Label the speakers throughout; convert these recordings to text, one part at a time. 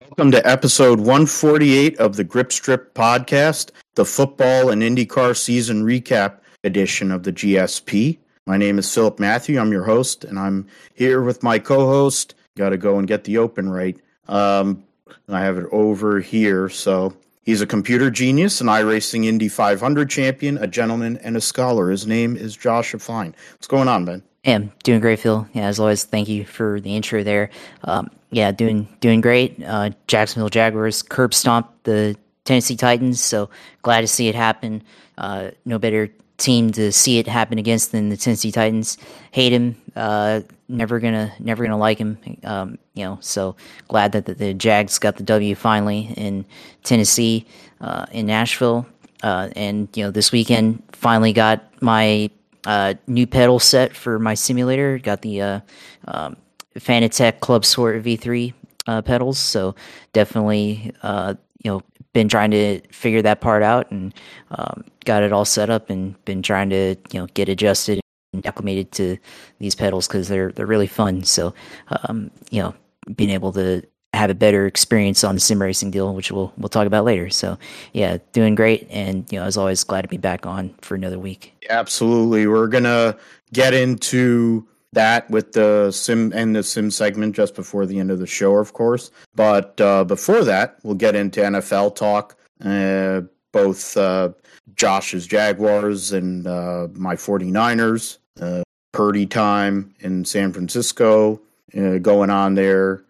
Speaker 1: Welcome to episode 148 of the Grip Strip podcast, the football and IndyCar season recap edition of the GSP. My name is Philip Matthew. I'm your host, and I'm here with my co host. Got to go and get the open right. Um, I have it over here. So he's a computer genius, an iRacing Indy 500 champion, a gentleman, and a scholar. His name is Josh Fine. What's going on, Ben?
Speaker 2: Yeah, I'm doing great, Phil. Yeah, as always, thank you for the intro there. Um, yeah, doing doing great. Uh, Jacksonville Jaguars curb stomped the Tennessee Titans, so glad to see it happen. Uh, no better team to see it happen against than the Tennessee Titans. Hate him. Uh, never gonna never gonna like him. Um, you know, so glad that the, the, Jags got the W finally in Tennessee, uh, in Nashville, uh, and you know this weekend finally got my uh, new pedal set for my simulator. Got the um, Fanatec Club Sport V3 uh, pedals, so definitely uh, you know been trying to figure that part out and um, got it all set up and been trying to you know get adjusted and acclimated to these pedals because they're they're really fun. So um, you know being able to have a better experience on the sim racing deal, which we'll we'll talk about later. So yeah, doing great, and you know as always, glad to be back on for another week.
Speaker 1: Absolutely, we're gonna get into that with the sim and the sim segment just before the end of the show, of course. But uh, before that, we'll get into NFL talk. Uh, both uh, Josh's Jaguars and uh, my 49ers. Uh, Purdy time in San Francisco uh, going on there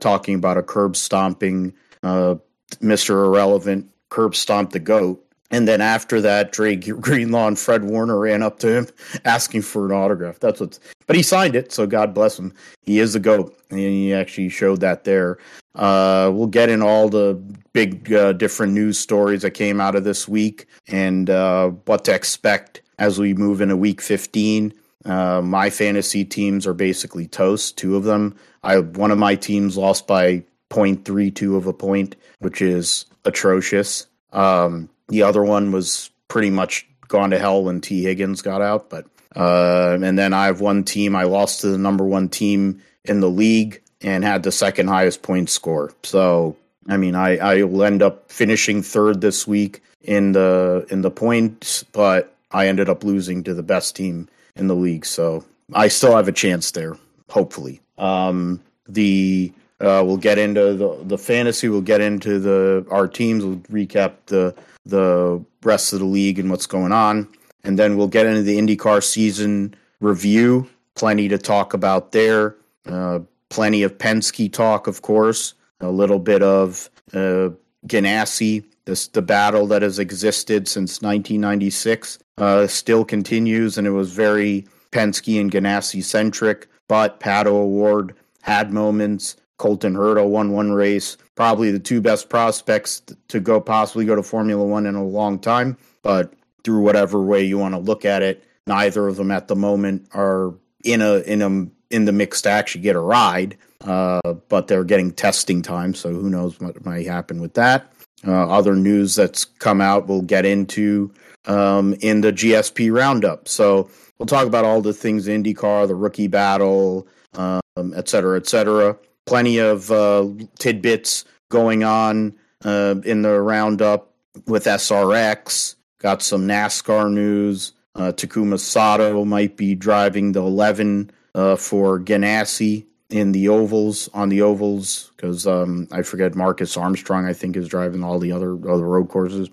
Speaker 1: talking about a curb stomping Mr. Irrelevant curb stomp the goat. And then after that, Dre Greenlaw and Fred Warner ran up to him asking for an autograph. That's what's, but he signed it, so God bless him. He is a goat, and he actually showed that there. Uh, we'll get in all the big uh, different news stories that came out of this week and uh, what to expect as we move into week 15. Uh, my fantasy teams are basically toast, two of them. I one of my teams lost by 0.32 of a point, which is atrocious. Um, the other one was pretty much gone to hell when T. Higgins got out, but uh, and then I have one team I lost to the number one team in the league and had the second highest point score. So I mean, I I will end up finishing third this week in the in the points, but I ended up losing to the best team in the league. So I still have a chance there, hopefully. Um, the uh, we'll get into the the fantasy. We'll get into the our teams. We'll recap the the rest of the league and what's going on, and then we'll get into the IndyCar season review. Plenty to talk about there. Uh, plenty of Penske talk, of course. A little bit of uh, Ganassi. This the battle that has existed since 1996 uh, still continues, and it was very Penske and Ganassi centric. But Pato O'Ward had moments. Colton Herta won one race, probably the two best prospects to go possibly go to Formula One in a long time. But through whatever way you want to look at it, neither of them at the moment are in a in a in the mix to actually get a ride. Uh, but they're getting testing time, so who knows what might happen with that. Uh, other news that's come out, we'll get into um, in the GSP roundup. So we'll talk about all the things IndyCar, the rookie battle, um, et cetera, et cetera. Plenty of uh, tidbits going on uh, in the roundup with SRX. Got some NASCAR news. Uh, Takuma Sato might be driving the 11 uh, for Ganassi in the ovals on the ovals because um, I forget Marcus Armstrong I think is driving all the other other road courses.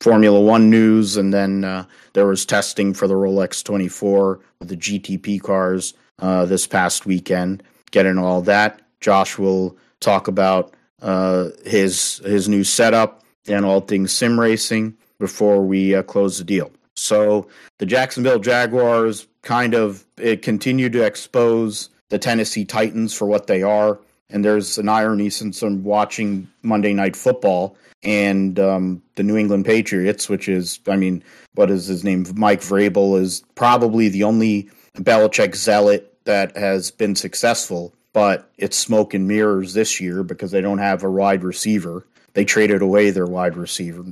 Speaker 1: Formula One news, and then uh, there was testing for the Rolex 24 with the GTP cars uh, this past weekend. Getting all that. Josh will talk about uh, his his new setup and all things sim racing before we uh, close the deal. So the Jacksonville Jaguars kind of continue to expose the Tennessee Titans for what they are. And there's an irony since I'm watching Monday Night Football and um, the New England Patriots, which is, I mean, what is his name? Mike Vrabel is probably the only Belichick zealot that has been successful, but it's smoke and mirrors this year because they don't have a wide receiver. They traded away their wide receiver,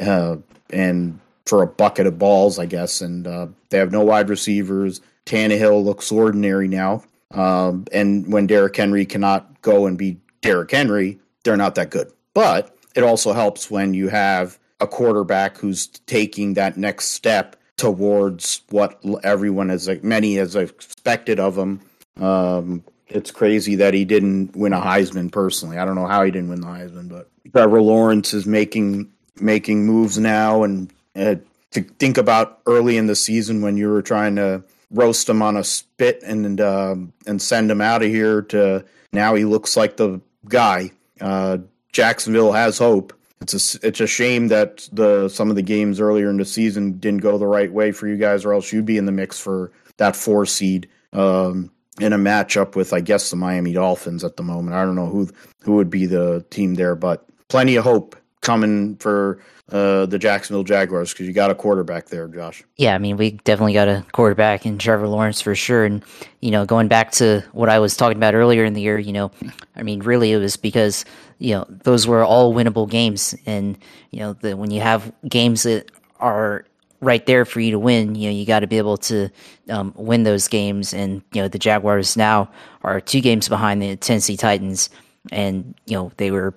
Speaker 1: uh, and for a bucket of balls, I guess, and uh, they have no wide receivers. Tannehill looks ordinary now, um, and when Derrick Henry cannot go and be Derrick Henry, they're not that good. But it also helps when you have a quarterback who's taking that next step towards what everyone has, many has expected of him. Um, it's crazy that he didn't win a Heisman personally. I don't know how he didn't win the Heisman, but Trevor Lawrence is making making moves now, and uh, to think about early in the season when you were trying to roast him on a spit and uh, and send him out of here to now he looks like the guy. Uh, Jacksonville has hope. It's a it's a shame that the some of the games earlier in the season didn't go the right way for you guys, or else you'd be in the mix for that four seed um, in a matchup with I guess the Miami Dolphins at the moment. I don't know who who would be the team there, but plenty of hope coming for uh, the Jacksonville Jaguars because you got a quarterback there, Josh.
Speaker 2: Yeah, I mean, we definitely got a quarterback in Trevor Lawrence for sure. And, you know, going back to what I was talking about earlier in the year, you know, I mean, really it was because, you know, those were all winnable games. And, you know, the, when you have games that are right there for you to win, you know, you got to be able to um, win those games. And, you know, the Jaguars now are two games behind the Tennessee Titans. And, you know, they were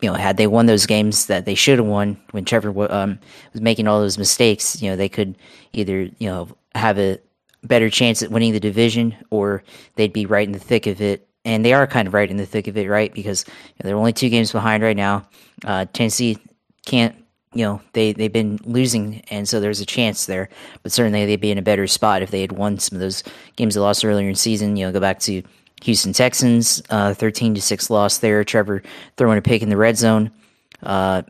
Speaker 2: you know, had they won those games that they should have won when Trevor um, was making all those mistakes, you know, they could either, you know, have a better chance at winning the division or they'd be right in the thick of it. And they are kind of right in the thick of it, right? Because you know, they're only two games behind right now. Uh, Tennessee can't, you know, they, they've been losing, and so there's a chance there. But certainly they'd be in a better spot if they had won some of those games they lost earlier in the season. You know, go back to Houston Texans, uh, 13 to 6 loss there. Trevor throwing a pick in the red zone. Uh,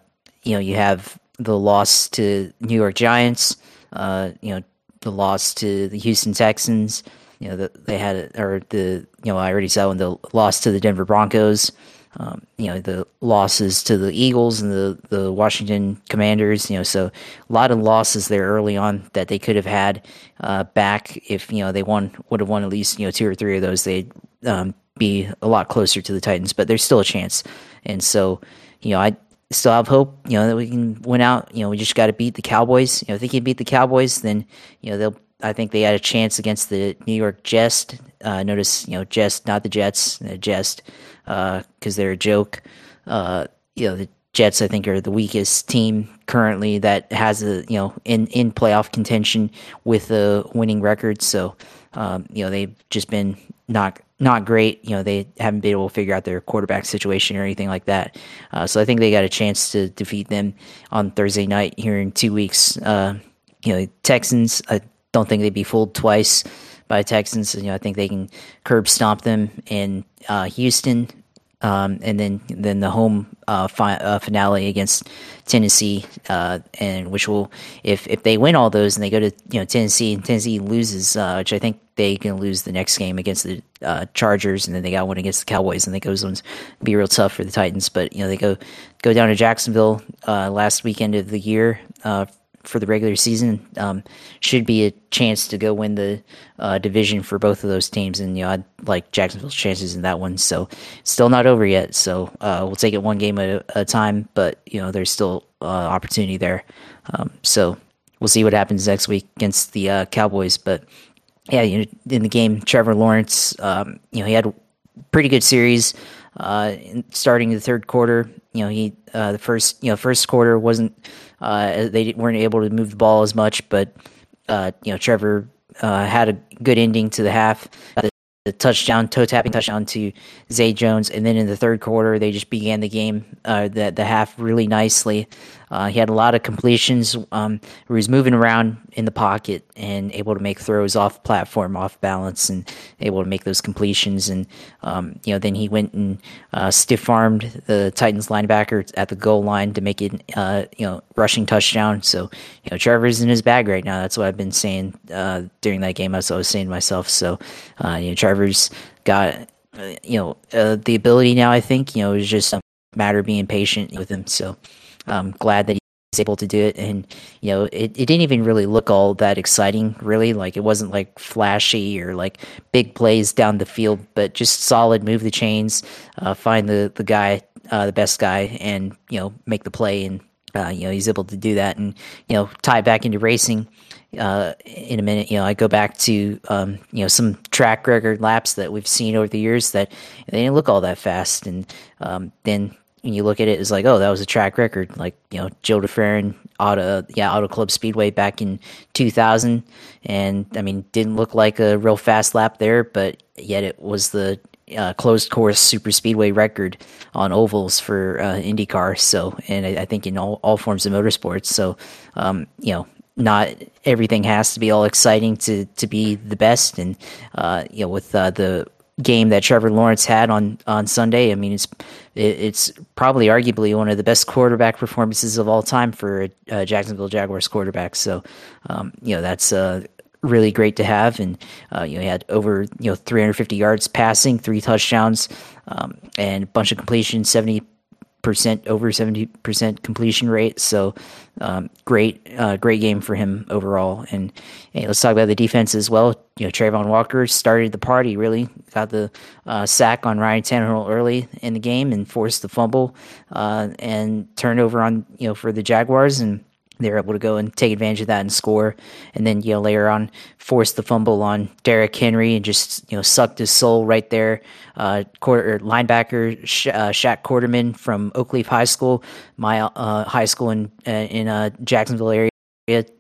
Speaker 2: you know, you have the loss to New York Giants, uh, you know, the loss to the Houston Texans. You know, the, they had, or the, you know, I already said when the loss to the Denver Broncos. Um, you know, the losses to the Eagles and the, the Washington Commanders, you know, so a lot of losses there early on that they could have had uh, back if, you know, they won, would have won at least, you know, two or three of those. They'd um, be a lot closer to the Titans, but there's still a chance. And so, you know, I still have hope, you know, that we can win out. You know, we just got to beat the Cowboys. You know, if they can beat the Cowboys, then, you know, they'll, I think they had a chance against the New York Jets. Uh, notice, you know, Jets, not the Jets, Jets, because uh, they're a joke. Uh, you know, the Jets, I think, are the weakest team currently that has a, you know, in, in playoff contention with a winning record. So, um, you know, they've just been not not great. You know, they haven't been able to figure out their quarterback situation or anything like that. Uh, so I think they got a chance to defeat them on Thursday night here in two weeks. Uh, you know, Texans, I don't think they'd be fooled twice by Texans. And you know, I think they can curb stomp them in uh, Houston. Um, and then, then the home uh, fi- uh, finale against Tennessee, uh, and which will, if if they win all those and they go to you know Tennessee and Tennessee loses, which I think they can lose the next game against the uh, Chargers, and then they got one against the Cowboys, and think those ones be real tough for the Titans. But you know they go go down to Jacksonville uh, last weekend of the year uh, for the regular season. Um, should be a chance to go win the uh, division for both of those teams, and you know I'd like Jacksonville's chances in that one. So still not over yet. So uh, we'll take it one game at a, time, but you know there's still uh, opportunity there. Um, so we'll see what happens next week against the Cowboys, but yeah, you know, in the game, Trevor Lawrence, um, you know, he had a pretty good series uh, starting the third quarter. You know, he uh, the first you know first quarter wasn't uh, they weren't able to move the ball as much, but uh, you know Trevor uh, had a good ending to the half. The, the touchdown, toe tapping touchdown to Zay Jones, and then in the third quarter they just began the game, uh, the the half really nicely. Uh, he had a lot of completions um, where he was moving around in the pocket and able to make throws off platform, off balance, and able to make those completions. And um, you know, then he went and uh, stiff armed the Titans linebacker at the goal line to make it, uh, you know, rushing touchdown. So you know, Trevor's in his bag right now. That's what I've been saying uh, during that game. I was saying to myself. So uh, you know, Trevor's got uh, you know the ability now. I think you know it's just a matter of being patient with him. So. I'm glad that he was able to do it. And, you know, it, it didn't even really look all that exciting, really. Like, it wasn't like flashy or like big plays down the field, but just solid, move the chains, uh, find the, the guy, uh, the best guy, and, you know, make the play. And, uh, you know, he's able to do that and, you know, tie back into racing. Uh, in a minute, you know, I go back to um, you know some track record laps that we've seen over the years that they didn't look all that fast, and um, then when you look at it, it's like, oh, that was a track record. Like you know, Joe de Ferran, Auto, yeah, Auto Club Speedway back in 2000, and I mean, didn't look like a real fast lap there, but yet it was the uh, closed course super speedway record on ovals for uh, IndyCar. So, and I, I, think in all, all forms of motorsports. So, um, you know, not everything has to be all exciting to to be the best. And uh, you know, with uh, the game that Trevor Lawrence had on on Sunday, I mean, it's it, it's probably arguably one of the best quarterback performances of all time for Jacksonville Jaguars quarterback. So, um, you know, that's uh, really great to have. And uh, you know, he had over you know 350 yards passing, three touchdowns, um, and a bunch of completions, 70 percent over 70 percent completion rate. So um, great, uh, great game for him overall. And hey, let's talk about the defense as well. You know, Travon Walker started the party. Really got the uh, sack on Ryan Tannehill early in the game and forced the fumble uh, and turnover on you know for the Jaguars and they're able to go and take advantage of that and score. And then, you know, later on, force the fumble on Derrick Henry and just, you know, sucked his soul right there. Uh, quarter, linebacker Sha- uh, Shaq Quarterman from Oakleaf High School, my uh, high school in, uh, in uh, Jacksonville area.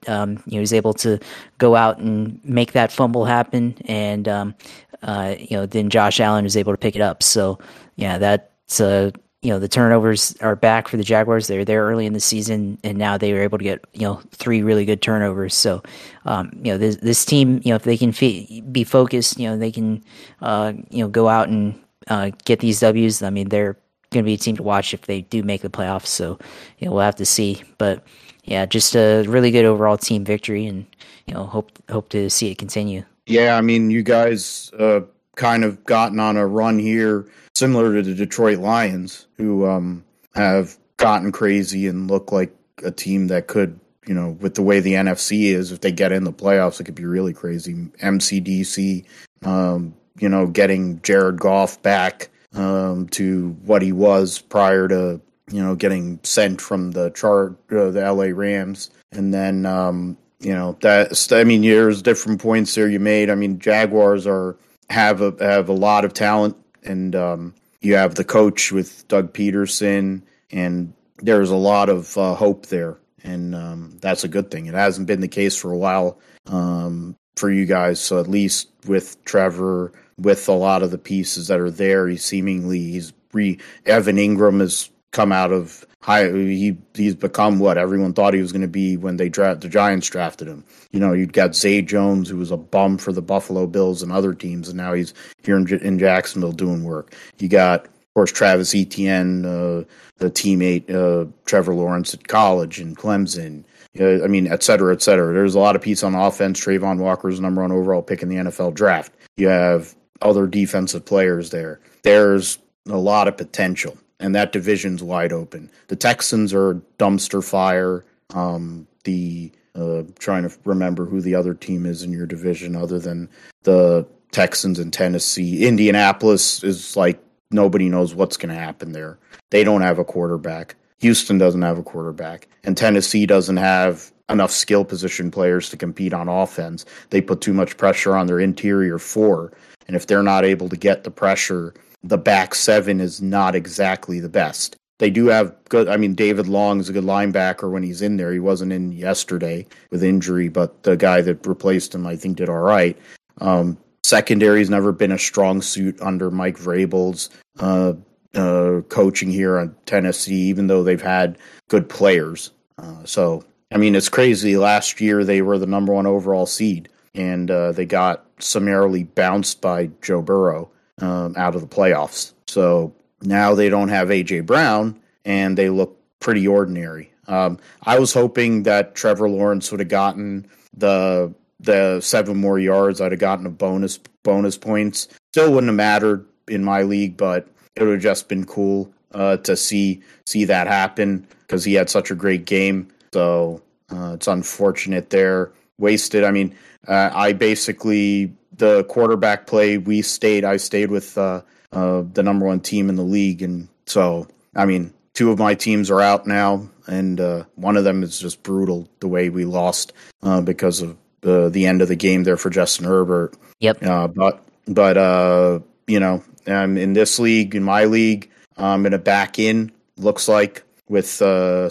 Speaker 2: Um, you know, he was able to go out and make that fumble happen. And, um, uh, you know, then Josh Allen was able to pick it up. So, yeah, that's a you know the turnovers are back for the Jaguars. They were there early in the season, and now they were able to get you know three really good turnovers. So, um, you know this this team, you know if they can be focused, you know they can uh, you know go out and uh, get these Ws. I mean they're going to be a team to watch if they do make the playoffs. So, you know we'll have to see. But yeah, just a really good overall team victory, and you know hope hope to see it continue.
Speaker 1: Yeah, I mean you guys uh, kind of gotten on a run here similar to the Detroit Lions, who um, have gotten crazy and look like a team that could, you know, with the way the NFC is, if they get in the playoffs, it could be really crazy. MCDC, um, you know, getting Jared Goff back um, to what he was prior to, you know, getting sent from the chart, uh, the LA Rams, and then, um, you know, that I mean, there's different points there you made. I mean, Jaguars are have a have a lot of talent. And um, you have the coach with Doug Pederson, and there's a lot of uh, hope there, and um, that's a good thing. It hasn't been the case for a while um, for you guys, so at least with Trevor, with a lot of the pieces that are there, he seemingly he's re Evan Engram has come out of high. He he's become what everyone thought he was going to be when they draft the Giants drafted him. You know, you've got Zay Jones, who was a bum for the Buffalo Bills and other teams, and now he's here in, in Jacksonville doing work. You got, of course, Travis Etienne, uh, the teammate uh, Trevor Lawrence at college in Clemson. Uh, I mean, et cetera, et cetera. There's a lot of piece on offense. Travon Walker's number one overall pick in the NFL draft. You have other defensive players there. There's a lot of potential and that division's wide open. The Texans are dumpster fire. Um, the uh, trying to remember who the other team is in your division other than the Texans and Tennessee. Indianapolis is like nobody knows what's going to happen there. They don't have a quarterback. Houston doesn't have a quarterback, and Tennessee doesn't have enough skill position players to compete on offense. They put too much pressure on their interior four, and if they're not able to get the pressure the back seven is not exactly the best. They do have good. I mean, David Long is a good linebacker when he's in there. He wasn't in yesterday with injury, but the guy that replaced him, I think, did all right. Um, secondary's never been a strong suit under Mike Vrabel's uh, uh, coaching here on Tennessee, even though they've had good players. Uh, so, I mean, it's crazy. Last year they were the number one overall seed, and uh, they got summarily bounced by Joe Burrow um, out of the playoffs. So now they don't have AJ Brown, and they look pretty ordinary. Um, I was hoping that Trevor Lawrence would have gotten the the seven more yards. I'd have gotten a bonus bonus points. Still wouldn't have mattered in my league, but it would have just been cool uh, to see see that happen because he had such a great game. So uh, it's unfortunate there. Wasted. I mean, uh, I basically the quarterback play, we stayed. I stayed with uh, uh, the number one team in the league, and so I mean, two of my teams are out now, and uh, one of them is just brutal the way we lost uh, because of the end of the game there for Justin Herbert.
Speaker 2: Yep.
Speaker 1: Uh, but but uh, you know, um, in this league, in my league, I'm going to back in looks like, with uh,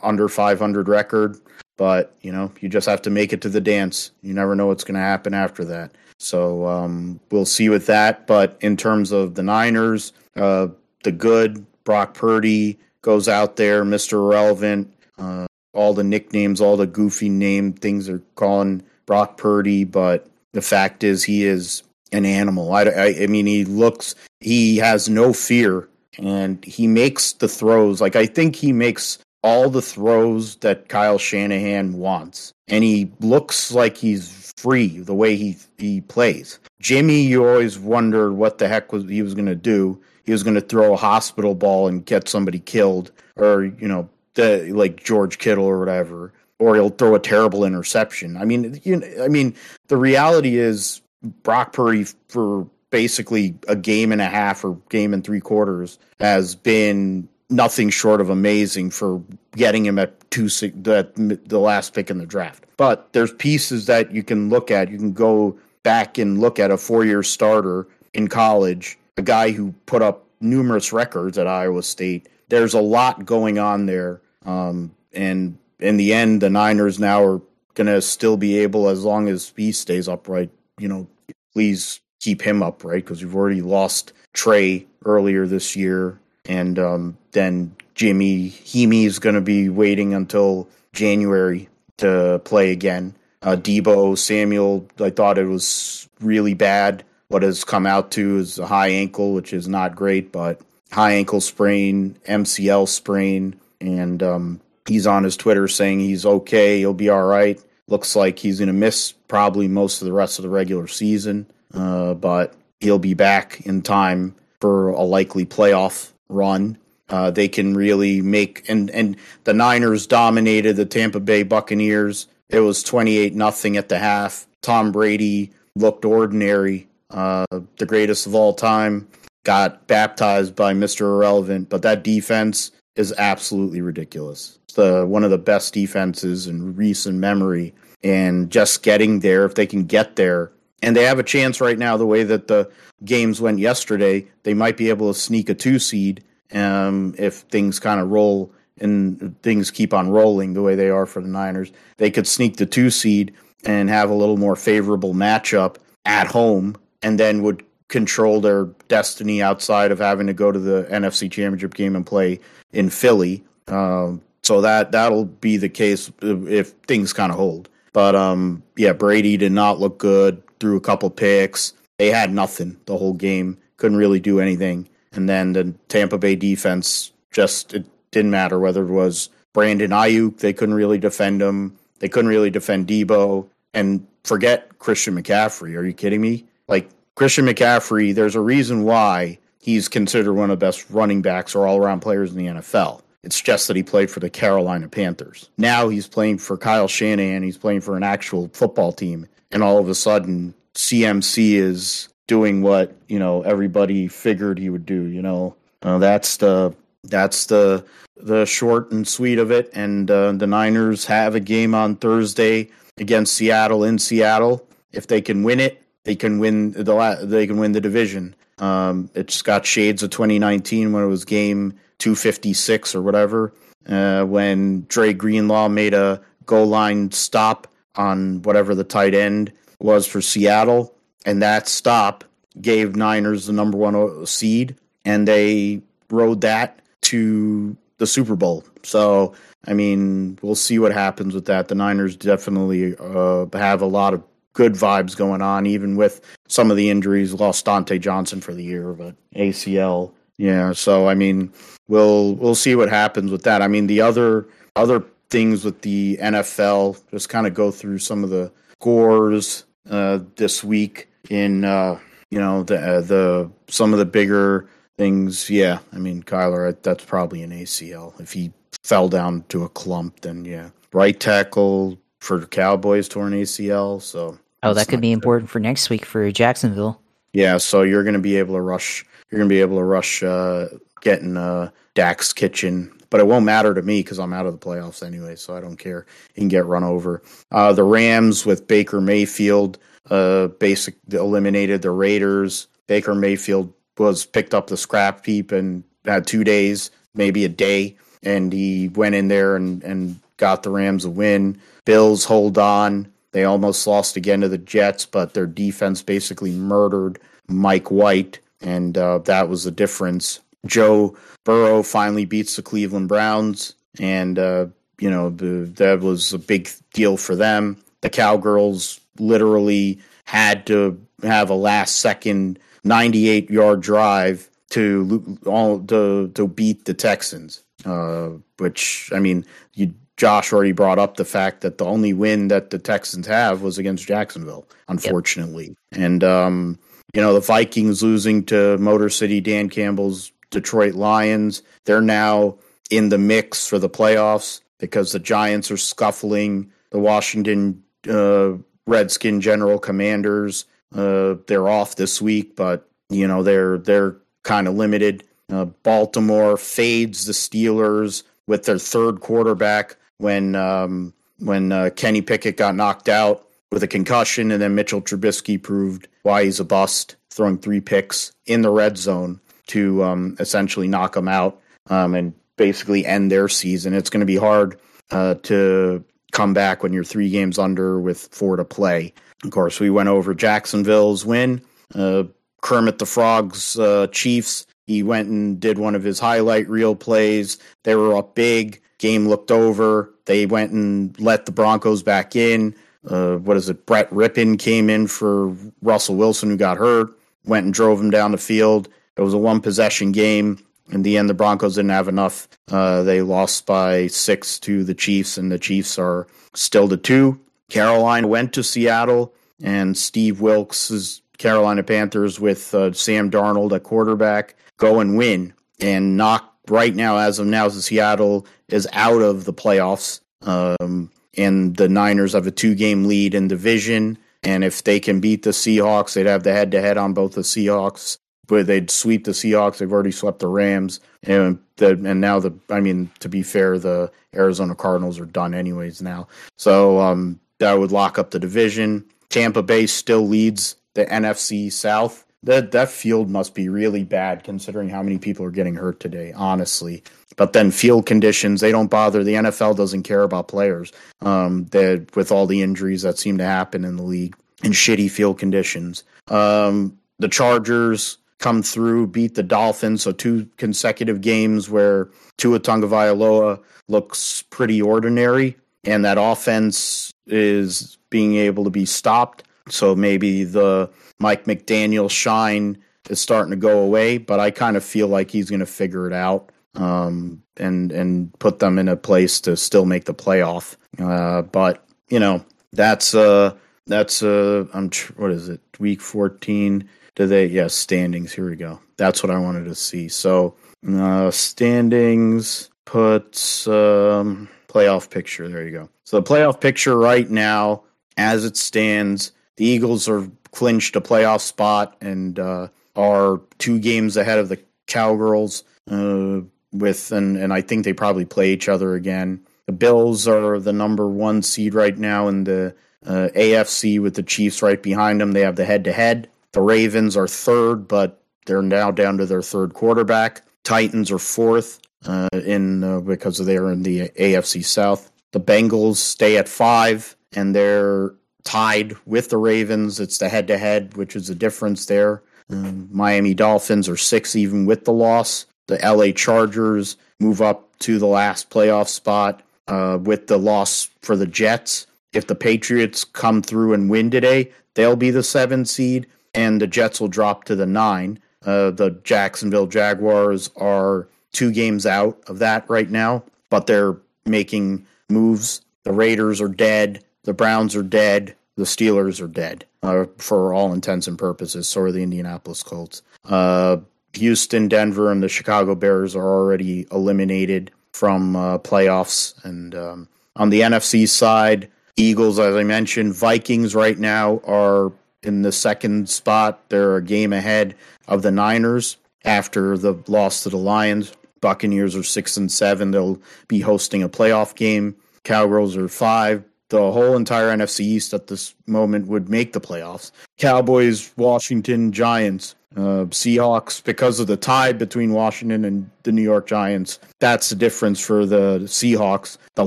Speaker 1: under 500 record. But, you know, you just have to make it to the dance. You never know what's going to happen after that. So um, we'll see with that. But in terms of the Niners, uh, the good, Brock Purdy goes out there, Mr. Irrelevant. Uh, all the nicknames, all the goofy name things are calling Brock Purdy, but the fact is he is an animal. I, I, I mean, he looks, he has no fear and he makes the throws. Like, I think he makes all the throws that Kyle Shanahan wants. And he looks like he's free the way he he plays. Jimmy, you always wondered what the heck was he was going to do. He was going to throw a hospital ball and get somebody killed, or you know, the, like George Kittle or whatever, or he'll throw a terrible interception. I mean, you I mean, the reality is Brock Purdy for basically a game and a half or game and three quarters has been nothing short of amazing for getting him at two the, the last pick in the draft. But there's pieces that you can look at. You can go back and look at a four year starter in college, a guy who put up numerous records at Iowa State. There's a lot going on there. Um, and in the end, the Niners now are going to still be able, as long as he stays upright, you know, please keep him upright because we've already lost Trey earlier this year. And um, then Jimmy Hemi is going to be waiting until January to play again. Uh, Deebo Samuel, I thought it was really bad. What has come out to is a high ankle, which is not great, but high ankle sprain, MCL sprain, and um, he's on his Twitter saying he's okay, he'll be all right. Looks like he's going to miss probably most of the rest of the regular season, uh, but he'll be back in time for a likely playoff run. Uh, they can really make and and the Niners dominated the Tampa Bay Buccaneers. It was twenty eight nothing at the half. Tom Brady looked ordinary, uh, the greatest of all time. Got baptized by Mister Irrelevant, but that defense is absolutely ridiculous. It's the one of the best defenses in recent memory, and just getting there, if they can get there, and they have a chance right now. The way that the games went yesterday, they might be able to sneak a two seed um, if things kind of roll and things keep on rolling the way they are for the Niners. They could sneak the two seed and have a little more favorable matchup at home, and then would control their destiny outside of having to go to the NFC Championship game and play in Philly. Um, so that that'll be the case if things kind of hold. But um, yeah, Brady did not look good. Threw a couple picks. They had nothing the whole game. Couldn't really do anything. And then the Tampa Bay defense just it didn't matter whether it was Brandon Aiyuk. They couldn't really defend him. They couldn't really defend Deebo. And forget Christian McCaffrey. Are you kidding me? Like Christian McCaffrey, there's a reason why he's considered one of the best running backs or all around players in the NFL. It's just that he played for the Carolina Panthers. Now he's playing for Kyle Shanahan. He's playing for an actual football team. And all of a sudden, CMC is doing what, you know, everybody figured he would do, you know. Uh, that's the that's the the short and sweet of it. And uh, the Niners have a game on Thursday against Seattle in Seattle. If they can win it, they can win the they can win the division. Um, it's got shades of 2019 when it was game 256 or whatever, uh, when Dre Greenlaw made a goal line stop on whatever the tight end was for Seattle, and that stop gave Niners the number one seed, and they rode that to the Super Bowl. So, I mean, we'll see what happens with that. The Niners definitely uh, have a lot of good vibes going on, even with some of the injuries. Lost Dante Johnson for the year, but ACL. Yeah, so I mean, we'll we'll see what happens with that. I mean, the other other things with the NFL, just kind of go through some of the scores uh, this week in uh, you know the uh, the some of the bigger things. Yeah, I mean, Kyler, that's probably an ACL. If he fell down to a clump, then yeah, right tackle for Cowboys torn ACL. So
Speaker 2: Oh, that could be good. important for next week for Jacksonville.
Speaker 1: Yeah, so you're going to be able to rush. You're going to be able to rush uh, getting uh, Dak's kitchen, but it won't matter to me because I'm out of the playoffs anyway, so I don't care. He can get run over. Uh, the Rams with Baker Mayfield, uh, basic eliminated the Raiders. Baker Mayfield was picked up the scrap heap and had two days maybe a day, and he went in there and, and got the Rams a win. Bills hold on. They almost lost again to the Jets, but their defense basically murdered Mike White, and uh, that was the difference. Joe Burrow finally beats the Cleveland Browns, and uh, you know that was a big deal for them. The Cowgirls literally had to have a last second 98 yard drive to all to to beat the Texans. Uh, which I mean, you, Josh already brought up the fact that the only win that the Texans have was against Jacksonville, unfortunately. Yep. And um, you know, the Vikings losing to Motor City Dan Campbell's Detroit Lions. They're now in the mix for the playoffs because the Giants are scuffling. The Washington uh, Redskin General Commanders, uh, they're off this week, but you know they're they're kind of limited. Uh, Baltimore fades the Steelers with their third quarterback when um, when uh, Kenny Pickett got knocked out with a concussion, and then Mitchell Trubisky proved why he's a bust, throwing three picks in the red zone to um, essentially knock them out um, and basically end their season. It's going to be hard uh, to come back when you're three games under with four to play. Of course, we went over Jacksonville's win. Uh, Kermit the Frog's uh, Chiefs. He went and did one of his highlight reel plays. They were up big. Game looked over. They went and let the Broncos back in. Uh, what is it? Brett Rypien came in for Russell Wilson, who got hurt. Went and drove him down the field. It was a one possession game. In the end, the Broncos didn't have enough. Uh, they lost by six to the Chiefs, and the Chiefs are still the two. Carolina went to Seattle, and Steve Wilks' Carolina Panthers with uh, Sam Darnold at quarterback go and win and knock right now, as of now, Seattle is out of the playoffs. Um, and the Niners have a two game lead in division. And if they can beat the Seahawks, they'd have the head to head on both the Seahawks but they'd sweep the Seahawks. They've already swept the Rams, and the and now the I mean to be fair, the Arizona Cardinals are done anyways now. So um, that would lock up the division. Tampa Bay still leads the NFC South. That that field must be really bad considering how many people are getting hurt today. Honestly, but then field conditions they don't bother. The NFL doesn't care about players. Um, that with all the injuries that seem to happen in the league and shitty field conditions. Um, the Chargers come through, beat the Dolphins. So two consecutive games where Tua Tagovailoa looks pretty ordinary, and that offense is being able to be stopped. So maybe the Mike McDaniel shine is starting to go away, but I kind of feel like he's going to figure it out um, and and put them in a place to still make the playoff. Uh, but you know that's uh that's uh I'm tr- what is it week 14 do they? Yes, yeah, standings. Here we go. That's what I wanted to see. So uh, standings puts um, playoff picture. There you go. So the playoff picture right now, as it stands, the Eagles are clinched a playoff spot and uh, are two games ahead of the Cowgirls. Uh, with and and I think they probably play each other again. The Bills are the number one seed right now in the uh, AFC with the Chiefs right behind them. They have the head to head. The Ravens are third, but they're now down to their third quarterback. Titans are fourth uh, in uh, because they're in the AFC South. The Bengals stay at five, and they're tied with the Ravens. It's the head to head, which is the difference there. Um, Miami Dolphins are six, even with the loss. The LA Chargers move up to the last playoff spot uh, with the loss for the Jets. If the Patriots come through and win today, they'll be the seven seed and the Jets will drop to the nine. Uh, the Jacksonville Jaguars are two games out of that right now, but they're making moves. The Raiders are dead. The Browns are dead. The Steelers are dead uh, for all intents and purposes. So are the Indianapolis Colts. Uh, Houston, Denver, and the Chicago Bears are already eliminated from uh, playoffs. And um, on the NFC side, Eagles, as I mentioned, Vikings right now are in the second spot. They're a game ahead of the Niners after the loss to the Lions. Buccaneers are six and seven. They'll be hosting a playoff game. Cowgirls are five. the whole entire NFC East at this moment would make the playoffs. Cowboys, Washington, Giants, uh, Seahawks, because of the tie between Washington and the New York Giants, that's the difference for the Seahawks. The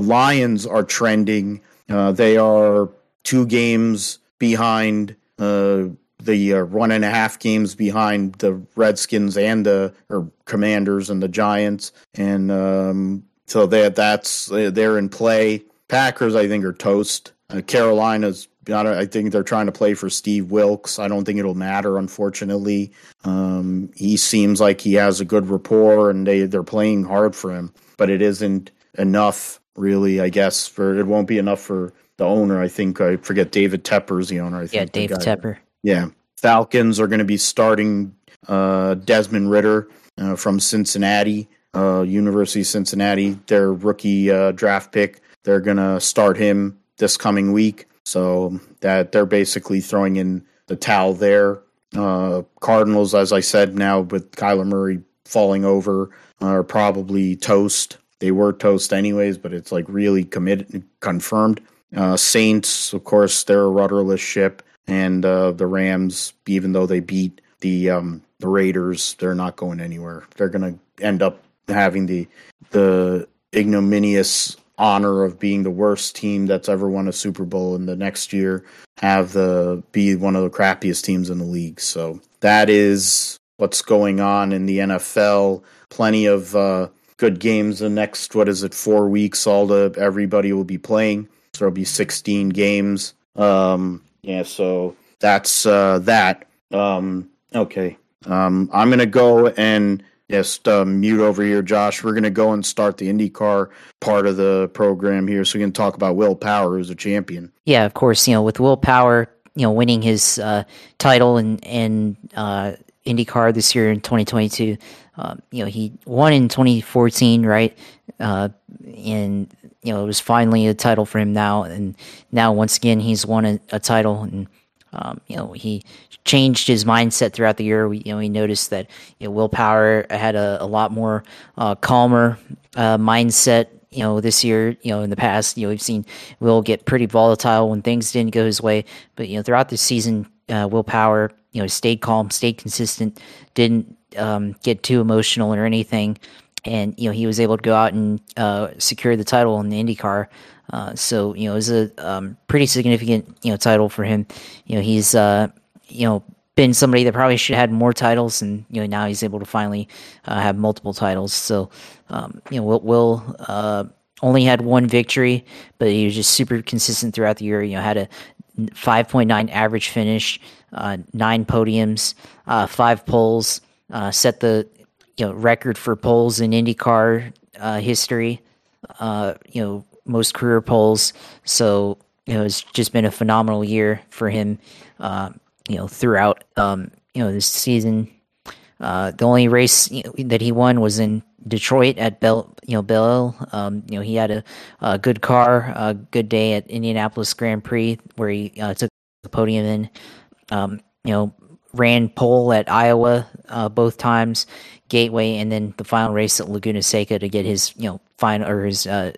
Speaker 1: Lions are trending. Uh, they are two games behind uh, the uh, one and a half games behind the Redskins and the or Commanders and the Giants, and um, so that that's they're in play. Packers, I think, are toast. Uh, Carolina's I think they're trying to play for Steve Wilks. I don't think it'll matter, unfortunately. Um, he seems like he has a good rapport, and they they're playing hard for him, but it isn't enough, really. I guess for it won't be enough for the owner. I think I forget David Tepper's the owner. I think
Speaker 2: yeah, David Tepper.
Speaker 1: Yeah, Falcons are going to be starting uh, Desmond Ridder uh, from Cincinnati, uh, University of Cincinnati. Their rookie uh, draft pick. They're going to start him this coming week. So that they're basically throwing in the towel there. Uh, Cardinals, as I said, now with Kyler Murray falling over, are probably toast. They were toast anyways, but it's like really committed, confirmed. Uh, Saints, of course, they're a rudderless ship, and uh, the Rams, even though they beat the um, the Raiders, they're not going anywhere. They're going to end up having the the ignominious honor of being the worst team that's ever won a Super Bowl, and the next year have the be one of the crappiest teams in the league. So that is what's going on in the NFL. Plenty of uh, good games the next what is it four weeks? All the everybody will be playing. There'll be 16 games. Um, yeah, so that's uh, that. Um, okay. Um, I'm gonna go and just um, mute over here, Josh. We're gonna go and start the IndyCar part of the program here, so we can talk about Will Power, who's a champion.
Speaker 2: Yeah, of course. You know, with Will Power, you know, winning his uh, title and and uh, IndyCar this year in 2022. Um, you know, he won in 2014, right? Uh, and you know, it was finally a title for him now, and now once again he's won a, a title, and um, you know he changed his mindset throughout the year. We, you know, he noticed that you know, had a, a lot more uh, calmer uh, mindset. You know, this year, you know, in the past, you know, we've seen Will get pretty volatile when things didn't go his way. But you know, throughout the season, uh, you know, stayed calm, stayed consistent, didn't um, get too emotional or anything and you know he was able to go out and uh, secure the title in the IndyCar. Uh, so you know it was a um, pretty significant you know title for him. You know he's uh, you know been somebody that probably should have had more titles, and you know now he's able to finally uh, have multiple titles. So um, you know Will, Will uh, only had one victory, but he was just super consistent throughout the year. You know had a 5.9 average finish, uh, nine podiums, five poles. Uh, set the you know record for poles in IndyCar uh, history. Uh, you know most career poles. So you know it's just been a phenomenal year for him. Uh, you know throughout um, you know this season. Uh, the only race you know, that he won was in Detroit at Bell, you know, Bell. Um, you know, he had a, a, good car, a good day at Indianapolis Grand Prix where he uh, took the podium in. Um, you know, ran pole at Iowa uh, both times, Gateway, and then the final race at Laguna Seca to get his you know final or his uh,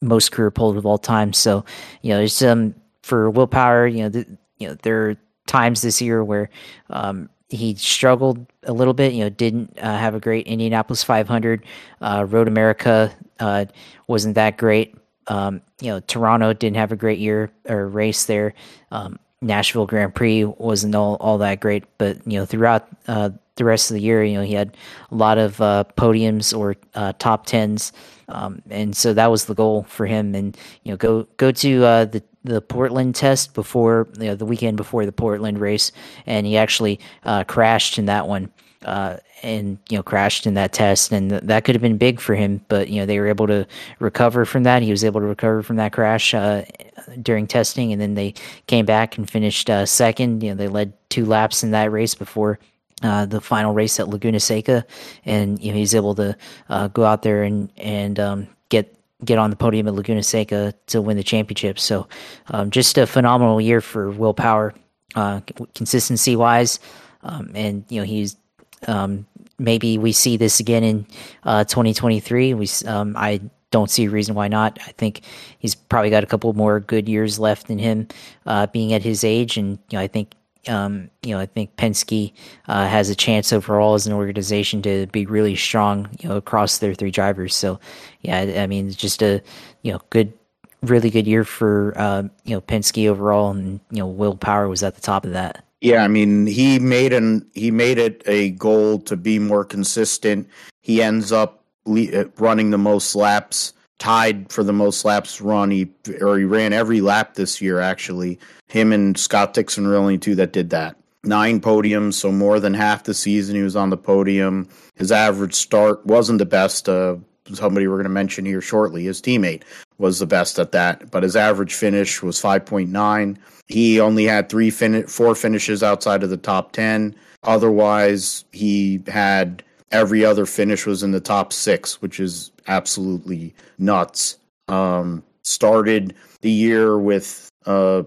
Speaker 2: most career pole of all time. So you know, it's um for Will Power. You know, the, you know there are times this year where um, he struggled a little bit. You know, didn't uh, have a great Indianapolis 500. Uh, Road America uh, wasn't that great. Um, you know, Toronto didn't have a great year or race there. Um, Nashville Grand Prix wasn't all, all that great, but you know throughout uh, the rest of the year, you know he had a lot of uh, podiums or uh, top tens, um, and so that was the goal for him. And you know go go to uh, the the Portland test before you know, the weekend before the Portland race, and he actually uh, crashed in that one. Uh, and you know crashed in that test, and th- that could have been big for him. But you know they were able to recover from that. He was able to recover from that crash uh, during testing, and then they came back and finished uh, second. You know they led two laps in that race before uh, the final race at Laguna Seca, and you know he's able to uh, go out there and and um, get get on the podium at Laguna Seca to win the championship. So um, just a phenomenal year for Will Power, uh, consistency wise, um, and you know he's um, maybe we see this again in uh, 2023. We um, I don't see a reason why not. I think he's probably got a couple more good years left in him, uh, being at his age, and you know, I think um, you know, I think Penske uh, has a chance overall as an organization to be really strong, you know, across their three drivers. So, yeah, I mean, just a you know good, really good year for uh, you know Penske overall, and you know, Will Power was at the top of that.
Speaker 1: Yeah, I mean, he made an he made it a goal to be more consistent. He ends up le- uh, running the most laps tied for the most laps run. He or he ran every lap this year. Actually, him and Scott Dixon were only two that did that. Nine podiums, so more than half the season he was on the podium. His average start wasn't the best. Uh, somebody we're going to mention here shortly, his teammate was the best at that, but his average finish was 5.9. He only had three fin- four finishes outside of the top 10. Otherwise, he had every other finish was in the top six, which is absolutely nuts. Um, started the year with uh,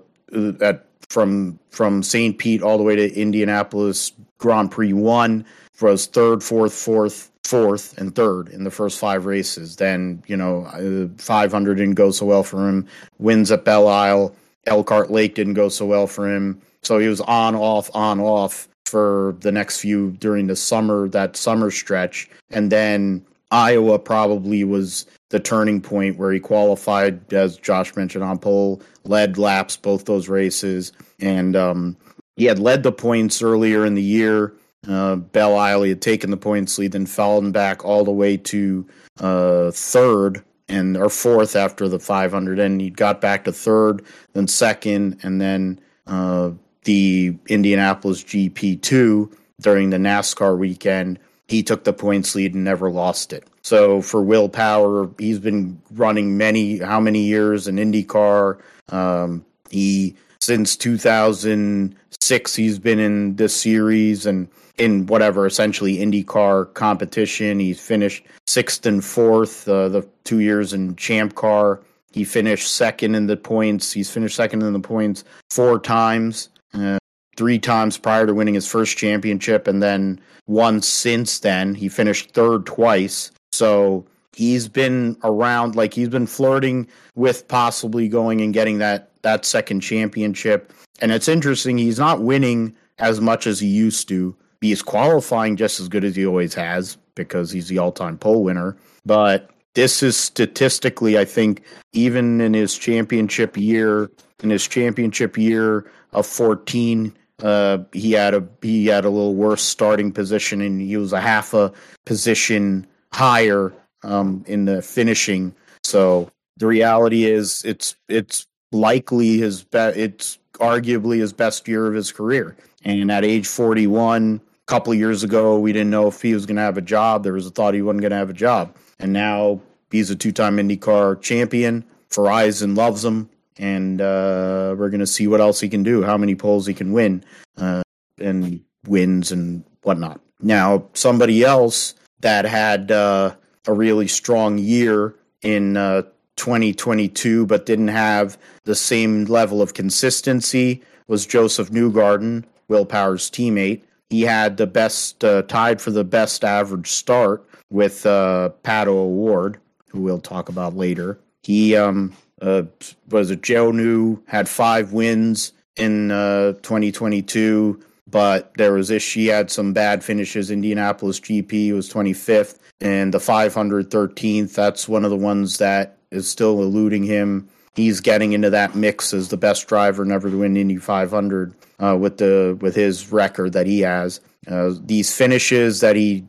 Speaker 1: at from from St. Pete all the way to Indianapolis Grand Prix one was third, fourth, fourth, fourth, and third in the first five races. Then you know, uh, 500 didn't go so well for him. Wins at Belle Isle, Elkhart Lake didn't go so well for him. So he was on, off, on, off for the next few during the summer, that summer stretch. And then Iowa probably was the turning point where he qualified, as Josh mentioned, on pole, led laps both those races. And um, he had led the points earlier in the year. Uh, Isle he had taken the points lead, then fallen back all the way to uh, third and or fourth after the 500. And he got back to third, then second, and then uh, the Indianapolis GP2 during the NASCAR weekend, he took the points lead and never lost it. So for Will Power, he's been running many, how many years in IndyCar? Um, he since 2006, he's been in this series and in whatever essentially IndyCar competition. He's finished sixth and fourth uh, the two years in Champ Car. He finished second in the points. He's finished second in the points four times uh, three times prior to winning his first championship, and then once since then. He finished third twice. So he's been around, like he's been flirting with possibly going and getting that that second championship. And it's interesting, he's not winning as much as he used to. He's qualifying just as good as he always has because he's the all-time pole winner. But this is statistically, I think, even in his championship year, in his championship year of 14, uh, he had a he had a little worse starting position, and he was a half a position higher um, in the finishing. So the reality is, it's it's likely his be- it's arguably his best year of his career. And at age 41, a couple years ago, we didn't know if he was going to have a job. There was a thought he wasn't going to have a job, and now he's a two-time IndyCar champion. Verizon loves him and uh, we're going to see what else he can do, how many poles he can win, uh, and wins and whatnot. Now, somebody else that had uh, a really strong year in uh, 2022 but didn't have the same level of consistency was Josef Newgarden, Will Power's teammate. He had the best, uh, tied for the best average start with uh, Pato O'Ward, who we'll talk about later. He um, uh, was it Joe New had five wins in uh, 2022, but there was this. She had some bad finishes. Indianapolis GP was 25th, and the 513th. That's one of the ones that is still eluding him. He's getting into that mix as the best driver never to win Indy 500 uh, with the with his record that he has. Uh, these finishes that he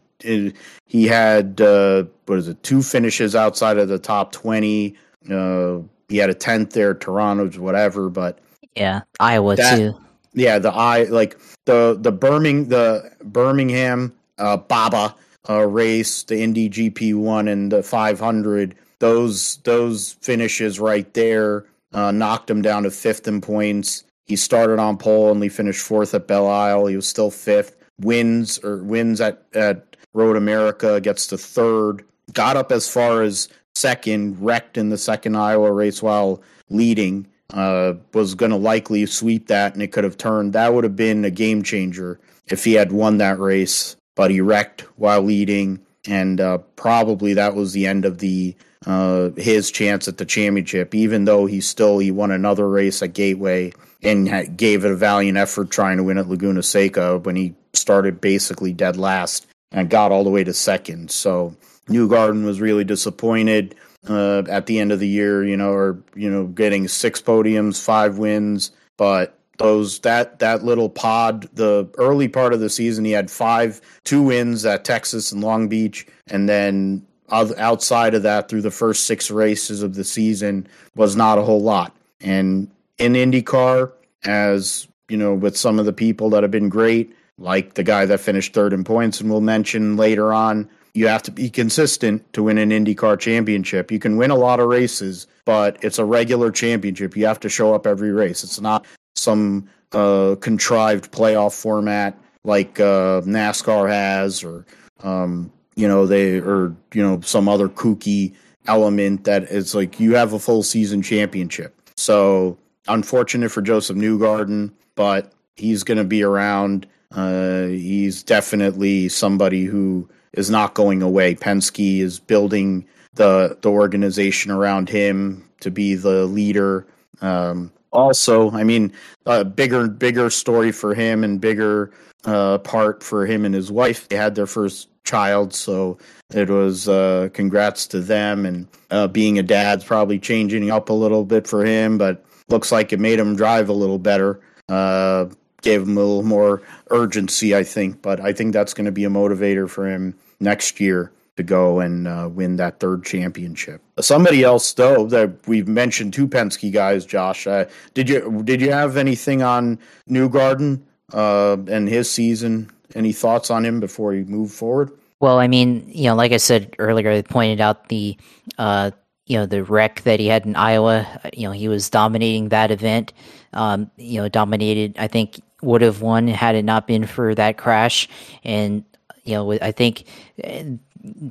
Speaker 1: he had uh, what is it? Two finishes outside of the top 20. Uh, he had a tenth there, Toronto's whatever, but
Speaker 2: yeah, Iowa that, too.
Speaker 1: Yeah, the I like the the Birmingham the Birmingham uh, Barber uh, race, the Indy GP one and the 500. Those those finishes right there uh, knocked him down to fifth in points. He started on pole, and he finished fourth at Belle Isle. He was still fifth. Wins or wins at at Road America, gets to third. Got up as far as second, wrecked in the second Iowa race while leading. Uh, was going to likely sweep that, and it could have turned. That would have been a game changer if he had won that race. But he wrecked while leading. and uh, probably that was the end of the uh, his chance at the championship. Even though he still he won another race at Gateway and gave it a valiant effort trying to win at Laguna Seca when he started basically dead last and got all the way to second. So Newgarden was really disappointed uh, at the end of the year, you know, or you know, getting six podiums, five wins, but those that that little pod, the early part of the season, he had five, two wins at Texas and Long Beach, and then outside of that, through the first six races of the season, was not a whole lot. And in IndyCar, as you know, with some of the people that have been great, like the guy that finished third in points, and we'll mention later on, you have to be consistent to win an IndyCar championship. You can win a lot of races, but it's a regular championship. You have to show up every race. It's not some uh, contrived playoff format like uh, NASCAR has, or um, you know they, or you know some other kooky element that is like you have a full season championship. So unfortunate for Josef Newgarden, but he's going to be around. Uh, he's definitely somebody who is not going away. Penske is building the the organization around him to be the leader. Um, also, I mean, a bigger bigger story for him and bigger uh, part for him and his wife. They had their first child, so it was uh, congrats to them. And uh, being a dad's probably changing up a little bit for him, but looks like it made him drive a little better. Uh, gave him a little more urgency, I think. But I think that's going to be a motivator for him next year to go and uh, win that third championship. Somebody else, though, that we've mentioned two Penske guys, Josh. Uh, did you did you have anything on Newgarden uh, and his season? Any thoughts on him before you move forward?
Speaker 2: Well, I mean, you know, like I said earlier, I pointed out the uh, you know the wreck that he had in Iowa. You know, he was dominating that event. Um, you know, dominated. I think would have won had it not been for that crash. And you know, I think eh,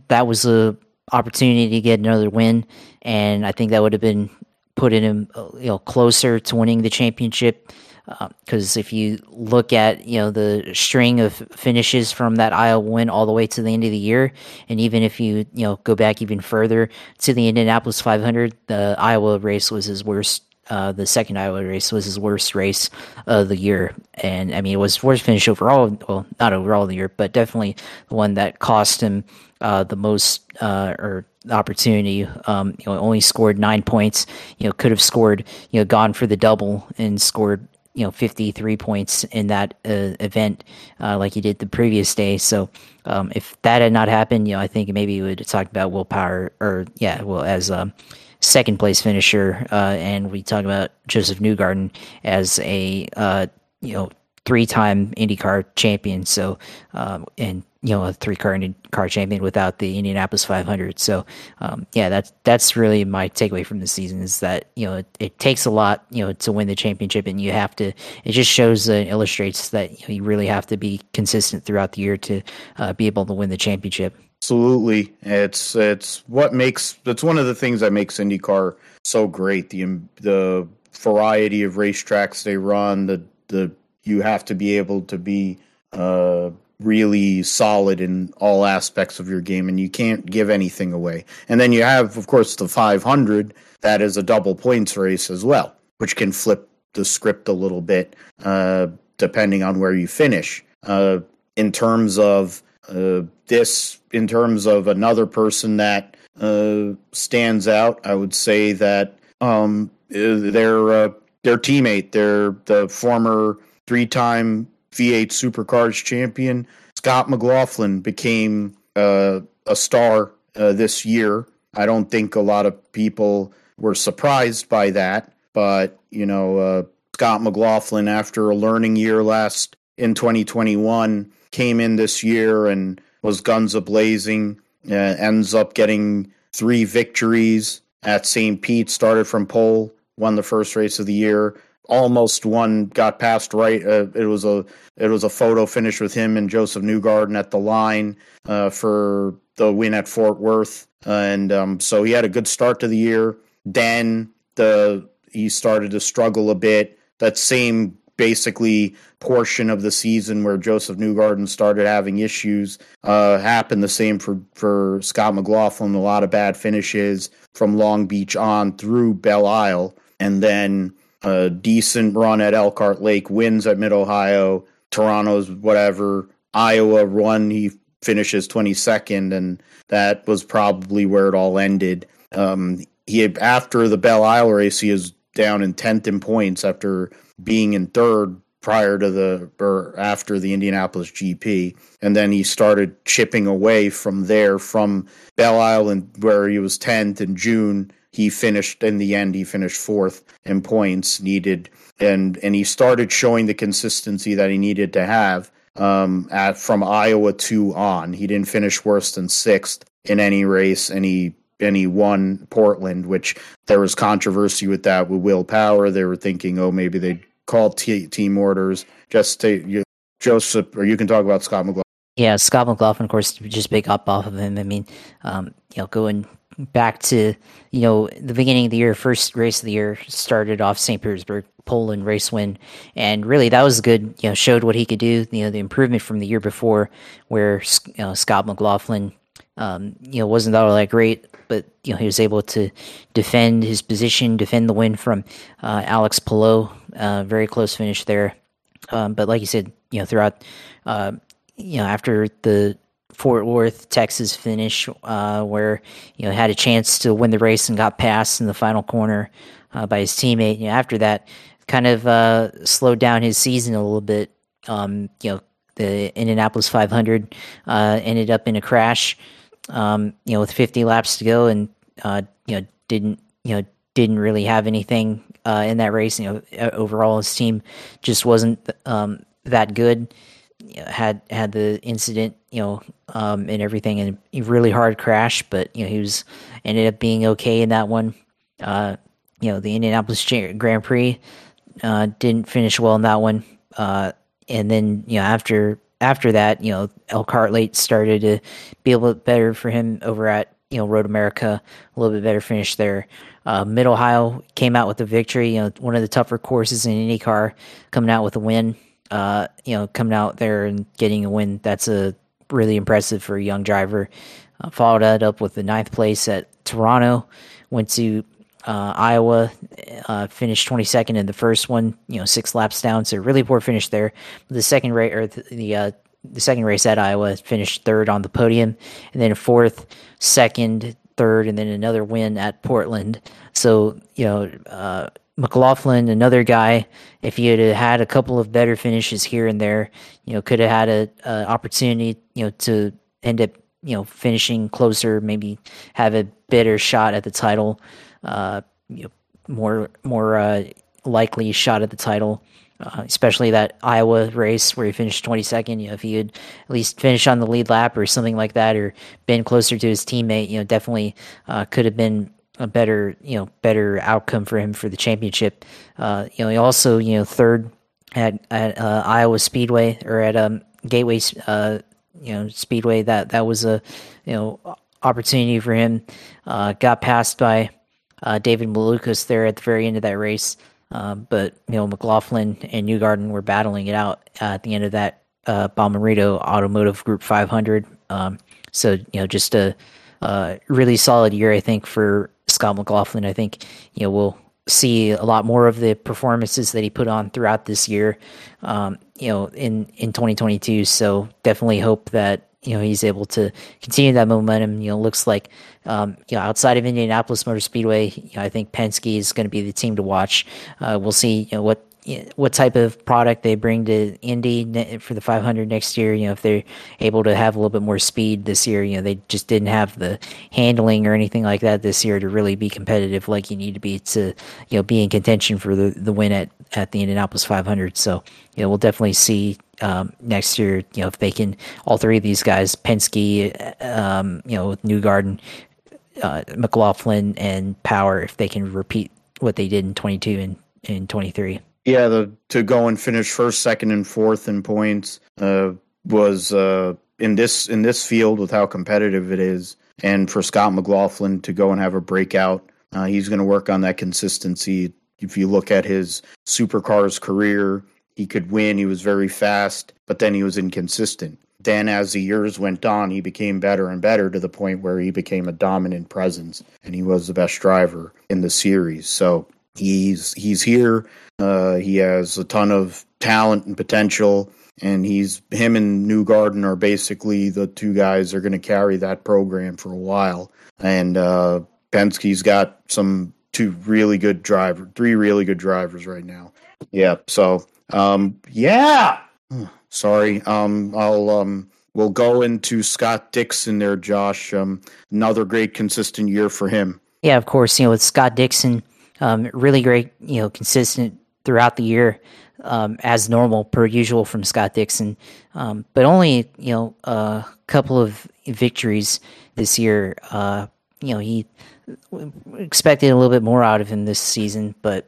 Speaker 2: that was a opportunity to get another win, and I think that would have been putting him you know closer to winning the championship. Because uh, if you look at you know the string of finishes from that Iowa win all the way to the end of the year, and even if you you know go back even further to the Indianapolis 500, the Iowa race was his worst uh, the second Iowa race was his worst race of the year, and I mean it was worst finish overall. Well, not overall the year, but definitely the one that cost him uh, the most uh, or opportunity. Um, you know, only scored nine points. You know, could have scored. You know, gone for the double and scored. You know, fifty three points in that uh, event, uh, like he did the previous day. So, um, if that had not happened, you know, I think maybe we would talked about Will Power or yeah, well as a second place finisher, uh, and we talk about josef Newgarden as a uh, you know three time IndyCar champion. So um, and you know a three car car champion without the Indianapolis 500. So um, yeah, that's that's really my takeaway from the season is that you know it, it, takes a lot you know to win the championship, and you have to. It just shows and illustrates that you, know, you really have to be consistent throughout the year to uh, be able to win the championship.
Speaker 1: Absolutely, it's it's what makes it's one of the things that makes IndyCar so great. The the variety of racetracks they run, the the you have to be able to be uh, really solid in all aspects of your game, and you can't give anything away. And then you have, of course, the 500 that is a double points race as well, which can flip the script a little bit uh, depending on where you finish. Uh, in terms of uh, this, in terms of another person that uh, stands out, I would say that um, their uh, their teammate, their the former three-time V8 Supercars champion Scott McLaughlin became uh, a star uh, this year. I don't think a lot of people were surprised by that, but you know, uh, Scott McLaughlin, after a learning year last in 2021, came in this year and was guns a blazing. Uh, ends up getting three victories at St. Pete. Started from pole, won the first race of the year. Almost won, got past right. Uh, it was a it was a photo finish with him and Josef Newgarden at the line uh, for the win at Fort Worth, and um, so he had a good start to the year. Then the he started to struggle a bit. That same basically portion of the season where Josef Newgarden started having issues uh, happened. The same for for Scott McLaughlin. A lot of bad finishes from Long Beach on through Belle Isle, and then a decent run at Elkhart Lake, wins at Mid Ohio, Toronto's whatever, Iowa run. He finishes 22nd, and that was probably where it all ended. Um, he after the Belle Isle race, he is down in 10th in points after being in third prior to the or after the Indianapolis GP, and then he started chipping away from there from Belle Isle, where he was 10th in June. He finished in the end. He finished fourth in points needed, and and he started showing the consistency that he needed to have um, at from Iowa to on. He didn't finish worse than sixth in any race, and he and he won Portland, which there was controversy with that with Will Power. They were thinking, oh, maybe they called t- team orders just to you, Josef, or you can talk about Scott McLaughlin.
Speaker 2: Yeah, Scott McLaughlin, of course, just big up off of him. I mean, um, you know, going back to you know the beginning of the year, first race of the year started off St. Petersburg, Poland race win, and really that was good. You know, showed what he could do. You know, the improvement from the year before, where you know, Scott McLaughlin, um, you know, wasn't all that great, but you know he was able to defend his position, defend the win from uh, Alex Palou. Uh, very close finish there, um, but like you said, you know, throughout, uh, you know, after the Fort Worth, Texas finish, uh, where you know had a chance to win the race and got passed in the final corner uh, by his teammate. You know, after that, kind of uh, slowed down his season a little bit. Um, you know, the Indianapolis 500 uh, ended up in a crash. Um, you know, with 50 laps to go, and uh, you know didn't you know didn't really have anything uh, in that race. You know, overall his team just wasn't um, that good had had the incident, you know, um, and everything, and a really hard crash. But you know, he was ended up being okay in that one. Uh, you know, the Indianapolis Grand Prix uh, didn't finish well in that one. Uh, and then you know, after after that, you know, Elkhart Lake started to be a little bit better for him over at you know Road America, a little bit better finish there. Uh, Mid Ohio came out with a victory. You know, one of the tougher courses in IndyCar, coming out with a win uh, you know, coming out there and getting a win, that's a really impressive for a young driver. Uh, followed that up with the ninth place at Toronto. Went to uh, Iowa, uh, finished 22nd in the first one. You know, six laps down, so really poor finish there. The second race, or the, uh, the second race at Iowa, finished third on the podium, and then fourth, second, third, and then another win at Portland. So you know, uh, McLaughlin, another guy, if he had had a couple of better finishes here and there, you know, could have had a, a opportunity, you know, to end up, you know, finishing closer, maybe have a better shot at the title, uh, you know, more more uh, likely shot at the title. Uh, especially that Iowa race where he finished 22nd. You know, if he had at least finished on the lead lap or something like that, or been closer to his teammate, you know, definitely uh, could have been a better you know better outcome for him for the championship. Uh, you know, he also you know third at at uh, Iowa Speedway or at um, Gateway uh, you know Speedway. That that was a you know opportunity for him. Uh, got passed by uh, David Malukas there at the very end of that race. Uh, but you know McLaughlin and Newgarden were battling it out at the end of that uh, Automotive Group 500. Um, so you know just a really solid year, I think, for Scott McLaughlin. I think you know we'll see a lot more of the performances that he put on throughout this year. Um, you know, in in 2022. So definitely hope that you know he's able to continue that momentum. You know, looks like um, you know outside of Indianapolis Motor Speedway, you know, I think Penske is going to be the team to watch. Uh, we'll see you know, what what type of product they bring to Indy for the 500 next year. You know, if they're able to have a little bit more speed this year, you know, they just didn't have the handling or anything like that this year to really be competitive like you need to be to, you know, be in contention for the, the win at, at the Indianapolis 500. So, you know, we'll definitely see um, next year, you know, if they can, all three of these guys, Penske, um, you know, Newgarden, uh, McLaughlin, and Power, if they can repeat what they did in 22 and in 23.
Speaker 1: Yeah, the to go and finish first, second, and fourth in points uh, was uh, in this in this field with how competitive it is, and for Scott McLaughlin to go and have a breakout, uh, he's going to work on that consistency. If you look at his supercars career, he could win. He was very fast, but then he was inconsistent. Then, as the years went on, he became better and better to the point where he became a dominant presence, and he was the best driver in the series. So he's he's here. Uh, he has a ton of talent and potential, and he's him and Newgarden are basically the two guys that are going to carry that program for a while. And uh, Penske's got some two really good drivers, three really good drivers right now. Yeah. So um, yeah. Sorry. Um, I'll um, we'll go into Scott Dixon there, Josh. Um, another great consistent year for him.
Speaker 2: Yeah, of course. You know, with Scott Dixon, um, really great. You know, consistent throughout the year, um, as normal per usual from Scott Dixon. Um, but only you know a couple of victories this year. Uh, you know, he expected a little bit more out of him this season, but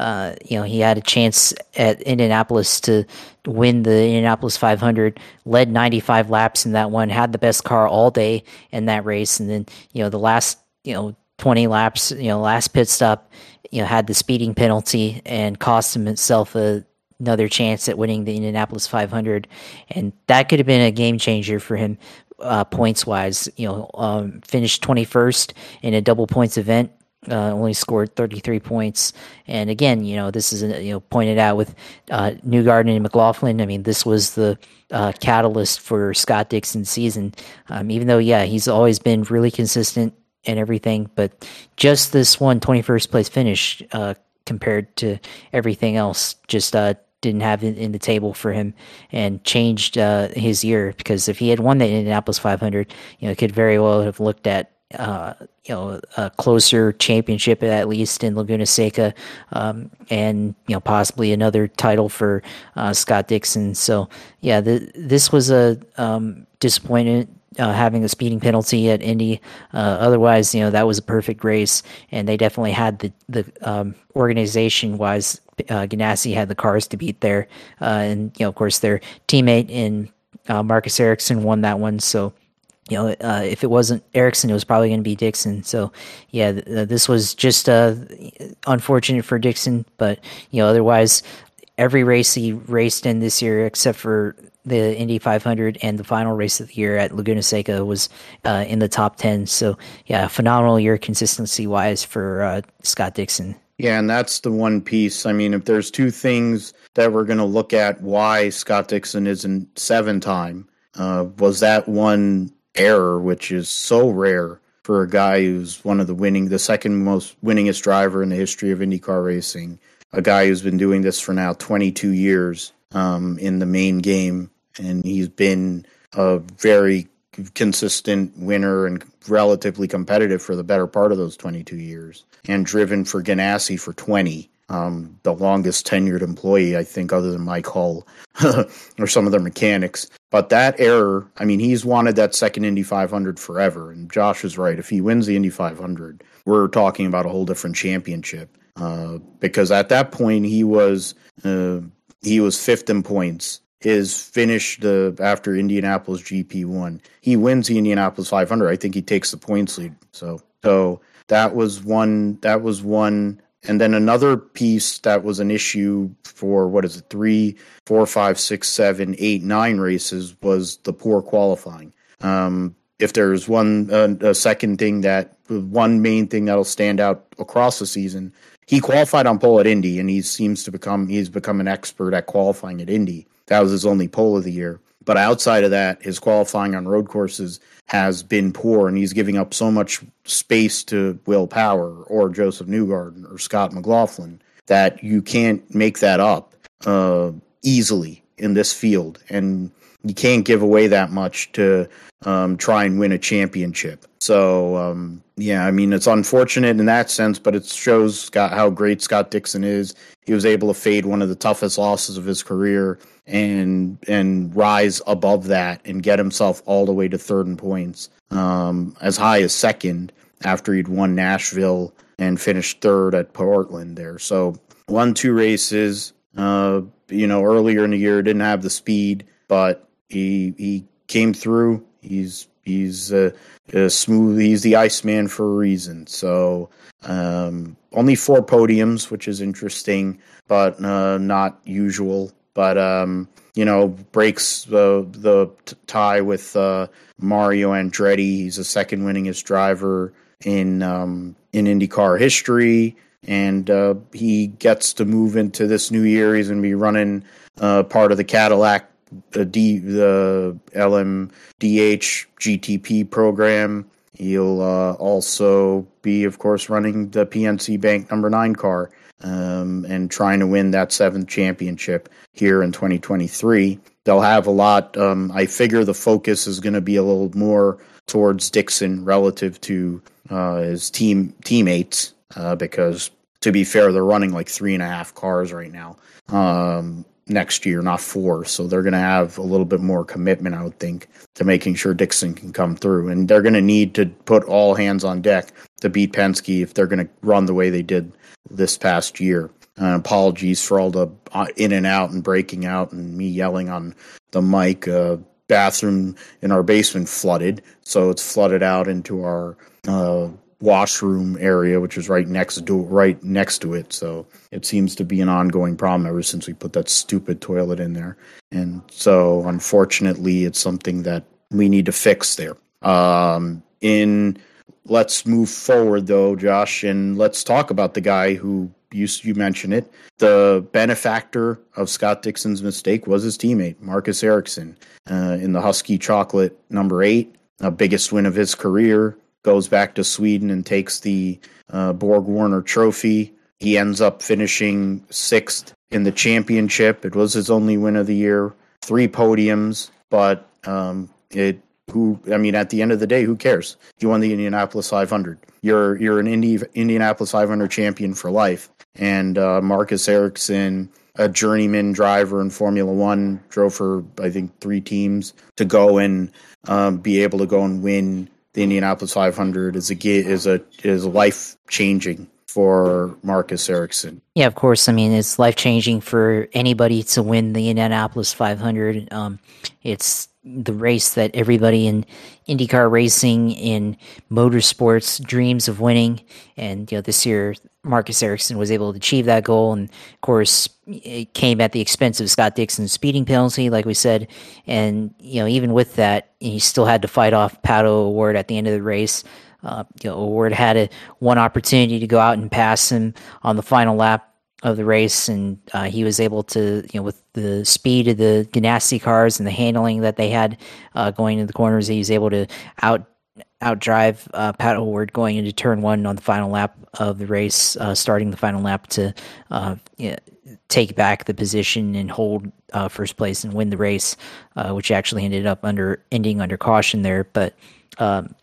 Speaker 2: uh, you know, he had a chance at Indianapolis to win the Indianapolis 500, led 95 laps in that one, had the best car all day in that race. And then, you know, the last, you know, 20 laps, you know, last pit stop, you know, had the speeding penalty and cost him himself a, another chance at winning the Indianapolis 500. And that could have been a game changer for him. Uh, points wise, you know, um, finished 21st in a double points event uh, only scored 33 points. And again, you know, this is, you know, pointed out with uh, Newgarden and McLaughlin. I mean, this was the uh, catalyst for Scott Dixon's season. Um, even though, yeah, he's always been really consistent and everything, but just this one 21st place finish uh, compared to everything else just uh, didn't have it in the table for him and changed uh, his year because if he had won the Indianapolis 500, you know, could very well have looked at uh, you know a closer championship at least in Laguna Seca, um, and you know possibly another title for uh, Scott Dixon. So yeah, the, this was a um, disappointment. Uh, having a speeding penalty at Indy. Uh, otherwise, you know that was a perfect race, and they definitely had the the um, organization wise. Uh, Ganassi had the cars to beat there, uh, and you know of course their teammate in uh, Marcus Ericsson won that one. So you know, uh, if it wasn't Ericsson, it was probably going to be Dixon. So, yeah, th- this was just unfortunate for Dixon, but you know, otherwise, every race he raced in this year, except for the Indy 500 and the final race of the year at Laguna Seca, was uh, in the top 10. So, yeah, phenomenal year consistency wise for uh, Scott Dixon.
Speaker 1: Yeah, and that's the one piece. I mean, if there's two things that we're going to look at why Scott Dixon isn't seven time, uh, was that one error, which is so rare for a guy who's one of the winning, the second most winningest driver in the history of IndyCar racing. A guy who's been doing this for now 22 years um, in the main game, and he's been a very consistent winner and relatively competitive for the better part of those 22 years, and driven for Ganassi for 20 um, the longest tenured employee, I think, other than Mike Hull or some of their mechanics. But that error, I mean, he's wanted that second Indy 500 forever. And Josh is right. If he wins the Indy 500, we're talking about a whole different championship. Uh, because at that point, he was uh, he was fifth in points. His finish the after Indianapolis GP one, he wins the Indianapolis 500. I think he takes the points lead. So so that was one that was one and then another piece that was an issue for what is it, three, four, five, six, seven, eight, nine races was the poor qualifying. Um, if there's one uh, a second thing that one main thing that'll stand out across the season, he qualified on pole at Indy, and he seems to become he's become an expert at qualifying at Indy. That was his only pole of the year. But outside of that, his qualifying on road courses has been poor, and he's giving up so much space to Will Power or Josef Newgarden or Scott McLaughlin that you can't make that up uh, easily in this field, and you can't give away that much to um, try and win a championship. So um, yeah, I mean it's unfortunate in that sense, but it shows Scott how great Scott Dixon is. He was able to fade one of the toughest losses of his career and and rise above that and get himself all the way to third in points, um, as high as second after he'd won Nashville and finished third at Portland there. So won two races. Uh, you know, earlier in the year didn't have the speed, but he he came through. He's he's smooth. He's the Iceman for a reason. So um, only four podiums, which is interesting, but uh, not usual but um, you know breaks the the tie with uh, Mario Andretti. He's the second winningest driver in um, in IndyCar history, and uh, he gets to move into this new year. He's going to be running uh, part of the Cadillac the D the LMDH GTP program. He'll uh, also be, of course, running the PNC Bank number nine car um, and trying to win that seventh championship here in 2023. They'll have a lot. Um, I figure the focus is going to be a little more towards Dixon relative to uh, his team teammates uh, because, to be fair, they're running like three and a half cars right now. Um, next year, not four. So they're going to have a little bit more commitment, I would think, to making sure Dixon can come through. And they're going to need to put all hands on deck to beat Penske if they're going to run the way they did this past year. Uh, apologies for all the uh, in and out and breaking out and me yelling on the mic. Uh, bathroom in our basement flooded, so it's flooded out into our uh, washroom area, which is right next to right next to it. So it seems to be an ongoing problem ever since we put that stupid toilet in there. And so unfortunately, it's something that we need to fix there. Um, in let's move forward though, Josh, and let's talk about the guy who you you mentioned it. The benefactor of Scott Dixon's mistake was his teammate Marcus Ericsson uh, in the Huski Chocolate number eight, a biggest win of his career goes back to Sweden and takes the uh, Borg Warner Trophy. He ends up finishing sixth in the championship. It was his only win of the year, three podiums, but um, it. Who I mean, at the end of the day, who cares? You won the Indianapolis 500. You're you're an Indy, Indianapolis 500 champion for life. And uh, Marcus Ericsson, a journeyman driver in Formula One, drove for I think three teams to go and um, be able to go and win the Indianapolis 500 is a is a is life changing for Marcus Ericsson.
Speaker 2: Yeah, of course. I mean, it's life changing for anybody to win the Indianapolis 500. Um, it's the race that everybody in IndyCar racing in motorsports dreams of winning. And you know, this year Marcus Ericsson was able to achieve that goal, and of course, it came at the expense of Scott Dixon's speeding penalty, like we said. And you know, even with that, he still had to fight off Pato O'Ward at the end of the race. Uh, you know, O'Ward had a one opportunity to go out and pass him on the final lap of the race, and uh, he was able to, you know, with the speed of the Ganassi cars and the handling that they had uh, going into the corners, he was able to out outdrive uh, Pato O'Ward going into turn one on the final lap of the race, uh, starting the final lap to uh, you know, take back the position and hold uh, first place and win the race, uh, which actually ended up under ending under caution there. But um,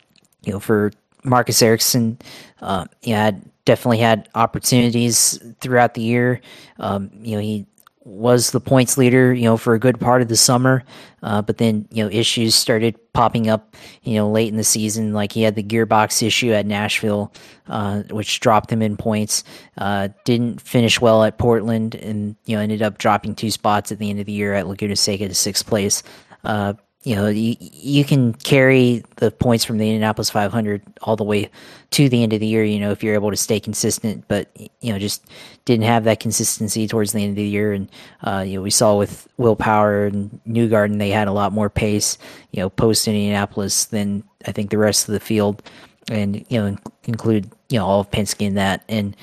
Speaker 2: you know, for Marcus Ericsson, uh, yeah, definitely had opportunities throughout the year. Um, you know, he was the points leader, you know, for a good part of the summer. Uh, but then, you know, issues started popping up, you know, late in the season. Like he had the gearbox issue at Nashville, uh, which dropped him in points. Uh, didn't finish well at Portland and, you know, ended up dropping two spots at the end of the year at Laguna Seca to sixth place. Uh, you know, you, you can carry the points from the Indianapolis 500 all the way to the end of the year, you know, if you're able to stay consistent, but, you know, just didn't have that consistency towards the end of the year. And, uh, you know, we saw with Will Power and Newgarden, they had a lot more pace, you know, post Indianapolis than I think the rest of the field. And, you know, include, you know, all of Penske in that. And,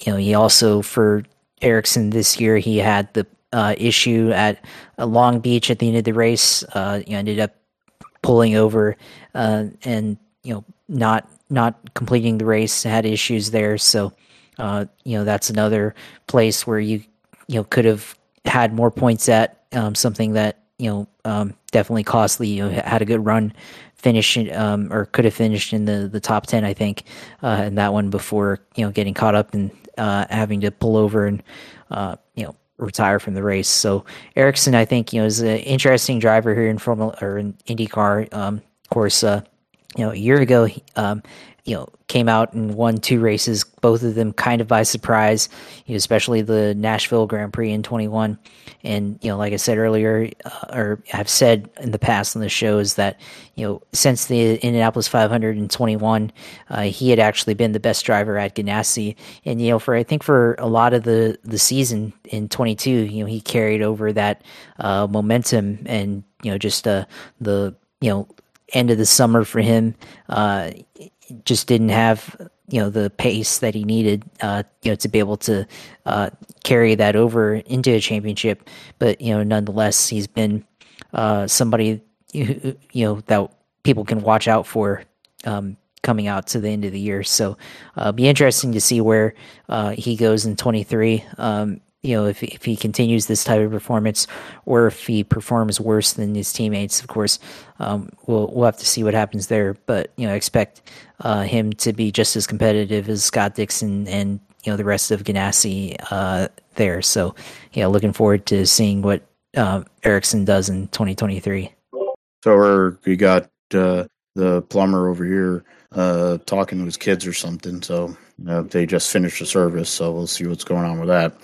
Speaker 2: you know, he also, for Ericsson this year, he had the uh, issue at uh, Long Beach at the end of the race. Uh, you know, ended up pulling over uh, and you know not not completing the race. Had issues there, so uh, you know that's another place where you you know could have had more points at um, something that you know um, definitely costly. You know, had a good run finish um, or could have finished in the, the top 10 i think uh, in that one before you know getting caught up and uh, having to pull over and uh, retire from the race. So Ericsson, I think, you know, is an interesting driver here in Formula or in IndyCar. Um, of course, uh, you know, a year ago, um, you know, came out and won two races, both of them kind of by surprise, you know, especially the Nashville Grand Prix in 21. And, you know, like I said earlier, uh, or I've said in the past on the shows that, you know, since the Indianapolis 521, uh, he had actually been the best driver at Ganassi. And, you know, for, I think for a lot of the, the season in 22, you know, he carried over that uh, momentum and, you know, just uh, the, you know, end of the summer for him. Uh, just didn't have you know the pace that he needed uh, you know to be able to uh, carry that over into a championship. But you know, nonetheless, he's been uh, somebody you know that people can watch out for um, coming out to the end of the year. So, uh, be interesting to see where uh, he goes in twenty three. Um, you know, if if he continues this type of performance, or if he performs worse than his teammates, of course, um, we'll we'll have to see what happens there. But you know, expect uh, him to be just as competitive as Scott Dixon and you know the rest of Ganassi uh, there. So, yeah, looking forward to seeing what uh, Ericsson does in 2023.
Speaker 1: So we got uh, the plumber over here uh, talking to his kids or something. So uh, they just finished the service, so we'll see what's going on with that.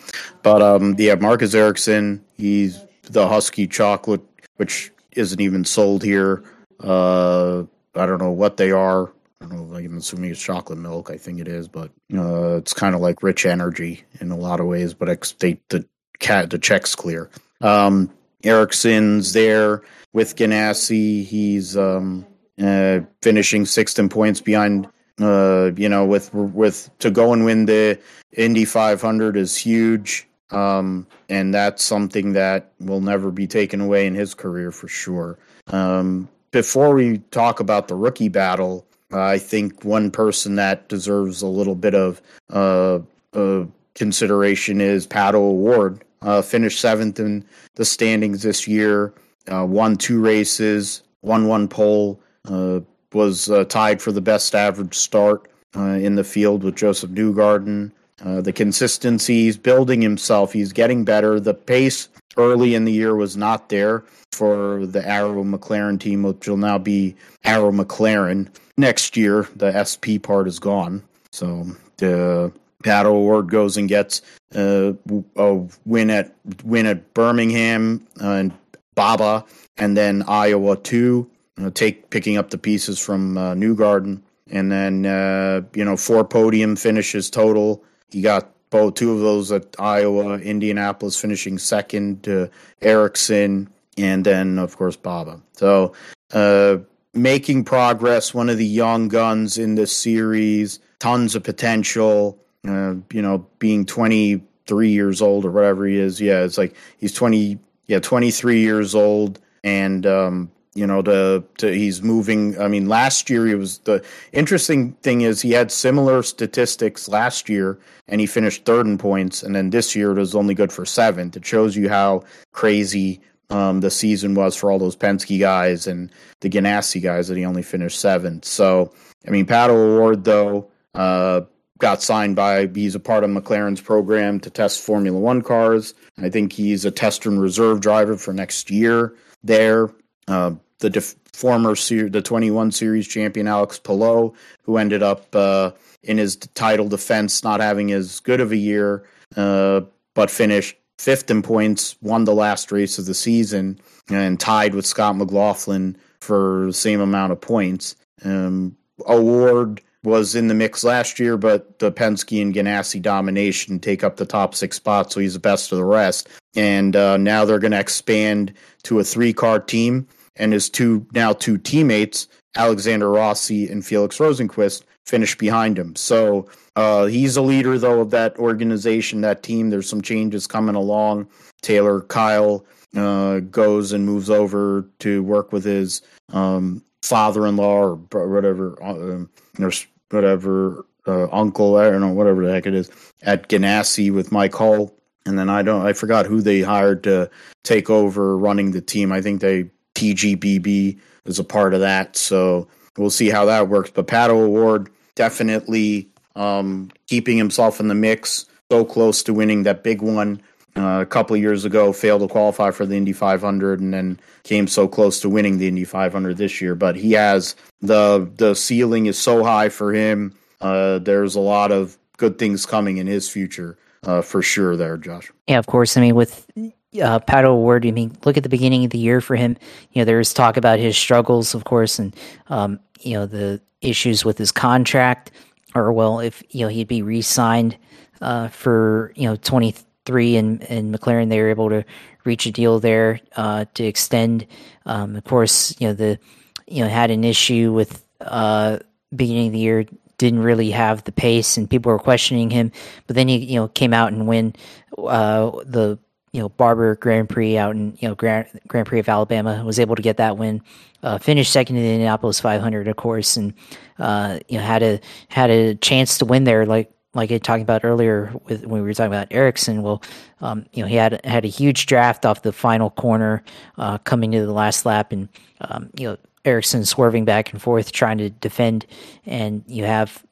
Speaker 1: But um, yeah, Marcus Ericsson, he's the Huski chocolate, which isn't even sold here. Uh, I don't know what they are. I don't know. I'm assuming it's chocolate milk. I think it is, but uh, it's kind of like rich energy in a lot of ways. But ex- they, the cat the check's clear. Um, Ericsson's there with Ganassi. He's um, uh, finishing sixth in points behind uh, you know, with with to go and win the Indy 500 is huge, um, and that's something that will never be taken away in his career for sure. Um, before we talk about the rookie battle, uh, I think one person that deserves a little bit of uh, uh consideration is Pato O'Ward. Uh, finished seventh in the standings this year, uh, won two races, won one pole, was uh, tied for the best average start uh, in the field with Josef Newgarden. Uh, the consistency, he's building himself. He's getting better. The pace early in the year was not there for the Arrow McLaren team, which will now be Arrow McLaren. Next year, the SP part is gone. So the Pato O'Ward goes and gets uh, a win at win at Birmingham and Barber, and then Iowa two you know, take picking up the pieces from uh, Newgarden, and then uh, you know four podium finishes total. He got both two of those at Iowa, Indianapolis finishing second to Ericsson, and then of course Barber. So uh, making progress. One of the young guns in this series. Tons of potential. Uh, you know, being twenty three years old or whatever he is. Yeah, it's like he's twenty. Yeah, twenty three years old, and um, you know to, to he's moving i mean last year he was the interesting thing is he had similar statistics last year and he finished third in points. And then this year it was only good for seventh. It shows you how crazy um, the season was for all those Penske guys and the Ganassi guys that he only finished seventh. So i mean Pato O'Ward though uh, got signed by he's a part of mclaren's program to test formula one cars. I think he's a tester and reserve driver for next year there uh, the def- former ser- the 21 series champion Alex Palou, who ended up uh, in his title defense not having as good of a year, uh, but finished fifth in points, won the last race of the season, and tied with Scott McLaughlin for the same amount of points. Um, O'Ward was in the mix last year, but the Penske and Ganassi domination take up the top six spots, so he's the best of the rest. And uh, now they're going to expand to a three car team, and his two now two teammates, Alexander Rossi and Felix Rosenqvist, finish behind him. So uh, he's a leader, though, of that organization, that team. There's some changes coming along. Taylor Kiel uh, goes and moves over to work with his um, father-in-law or whatever, uh, or whatever uh, uncle, I don't know, whatever the heck it is, at Ganassi with Mike Hull. And then I don't, I forgot who they hired to take over running the team. I think they TGBB is a part of that. So we'll see how that works. But Pato O'Ward definitely um, keeping himself in the mix, so close to winning that big one uh, a couple of years ago, failed to qualify for the Indy 500, and then came so close to winning the Indy 500 this year. But he has the the ceiling is so high for him. Uh, there's a lot of good things coming in his future uh, for sure. There, Josh.
Speaker 2: Yeah, of course. I mean, with uh, Pato O'Ward, I mean, look at the beginning of the year for him. You know, there was talk about his struggles, of course, and um, you know the issues with his contract, or well, if you know he'd be re-signed uh, for you know twenty three and and McLaren, they were able to reach a deal there uh, to extend. Um, of course, you know the you know had an issue with uh, beginning of the year didn't really have the pace and people were questioning him but then he you know came out and win uh, the you know Barber Grand Prix out in you know Grand, Grand Prix of Alabama was able to get that win. Uh, finished second in the Indianapolis 500, of course, and uh, you know had a had a chance to win there, like like I talked about earlier with when we were talking about Ericsson. Well, um, you know he had had a huge draft off the final corner uh, coming to the last lap, and um, you know Ericsson swerving back and forth trying to defend, and you have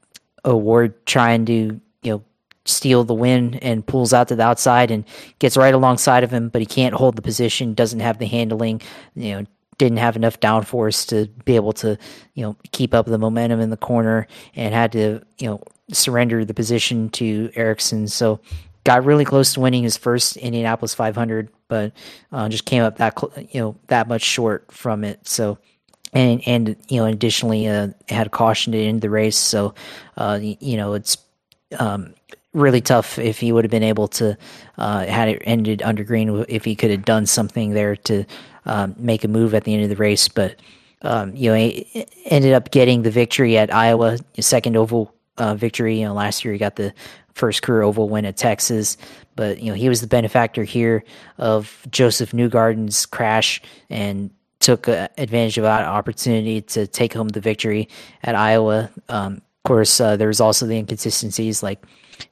Speaker 2: O'Ward trying to you know steal the win and pulls out to the outside and gets right alongside of him, but he can't hold the position, doesn't have the handling, you know, didn't have enough downforce to be able to, you know, keep up the momentum in the corner and had to, you know, surrender the position to Ericsson. So got really close to winning his first Indianapolis 500, but uh, just came up that, you know, that much short from it. So, and, and, you know, additionally, uh, had a caution to end the race. So, uh, you know, it's, um, really tough if he would have been able to uh, had it ended under green if he could have done something there to um, make a move at the end of the race. But um, you know, he ended up getting the victory at Iowa, second oval uh, victory. You know, last year he got the first career oval win at Texas, but you know he was the benefactor here of Josef Newgarden's crash and took uh, advantage of that opportunity to take home the victory at Iowa. Um, of course, uh, there was also the inconsistencies like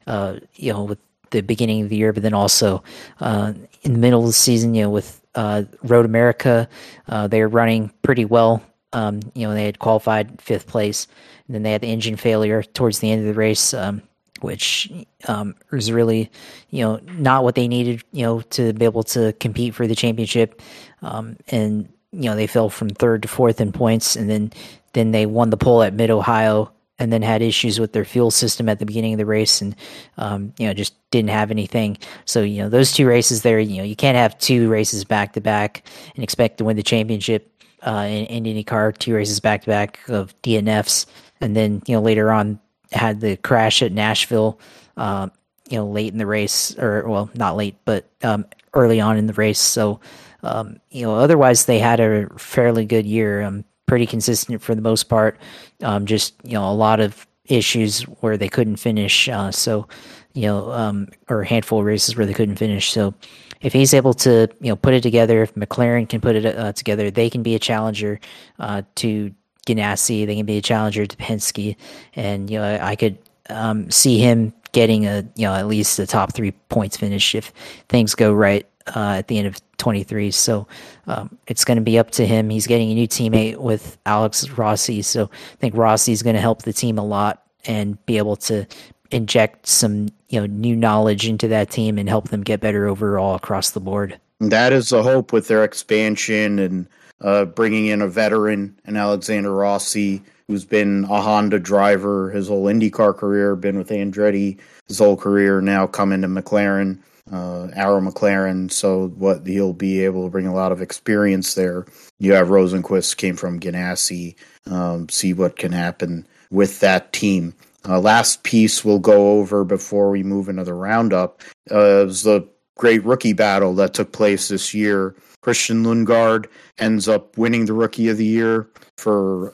Speaker 2: uh, you know, with the beginning of the year, but then also uh, in the middle of the season, you know, with uh, Road America, uh, they were running pretty well. Um, you know, they had qualified fifth place, and then they had the engine failure towards the end of the race, um, which um, was really, you know, not what they needed, you know, to be able to compete for the championship. Um, and you know, they fell from third to fourth in points, and then then they won the pole at Mid Ohio and then had issues with their fuel system at the beginning of the race and um, you know just didn't have anything. So you know those two races there you know you can't have two races back to back and expect to win the championship uh, in, in IndyCar two races back to back of DNFs and then you know later on had the crash at Nashville uh, you know late in the race or well not late but um, early on in the race. So um, you know otherwise they had a fairly good year um, pretty consistent for the most part. Um, just you know, a lot of issues where they couldn't finish. Uh, so you know, um, or a handful of races where they couldn't finish. So if he's able to you know put it together, if McLaren can put it uh, together, they can be a challenger uh, to Ganassi. They can be a challenger to Penske, and you know, I could um, see him getting a you know at least a top three points finish if things go right uh, at the end of 23. So um, it's going to be up to him. He's getting a new teammate with Alex Rossi. So I think Rossi is going to help the team a lot and be able to inject some you know new knowledge into that team and help them get better overall across the board.
Speaker 1: That is the hope with their expansion and uh, bringing in a veteran and Alexander Rossi, who's been a Honda driver his whole IndyCar career, been with Andretti his whole career, now coming to McLaren uh, Arrow McLaren, so what he'll be able to bring a lot of experience there. You have Rosenqvist came from Ganassi. Um, see what can happen with that team. Uh, last piece we'll go over before we move into the roundup uh, is the great rookie battle that took place this year. Christian Lundgaard ends up winning the Rookie of the Year for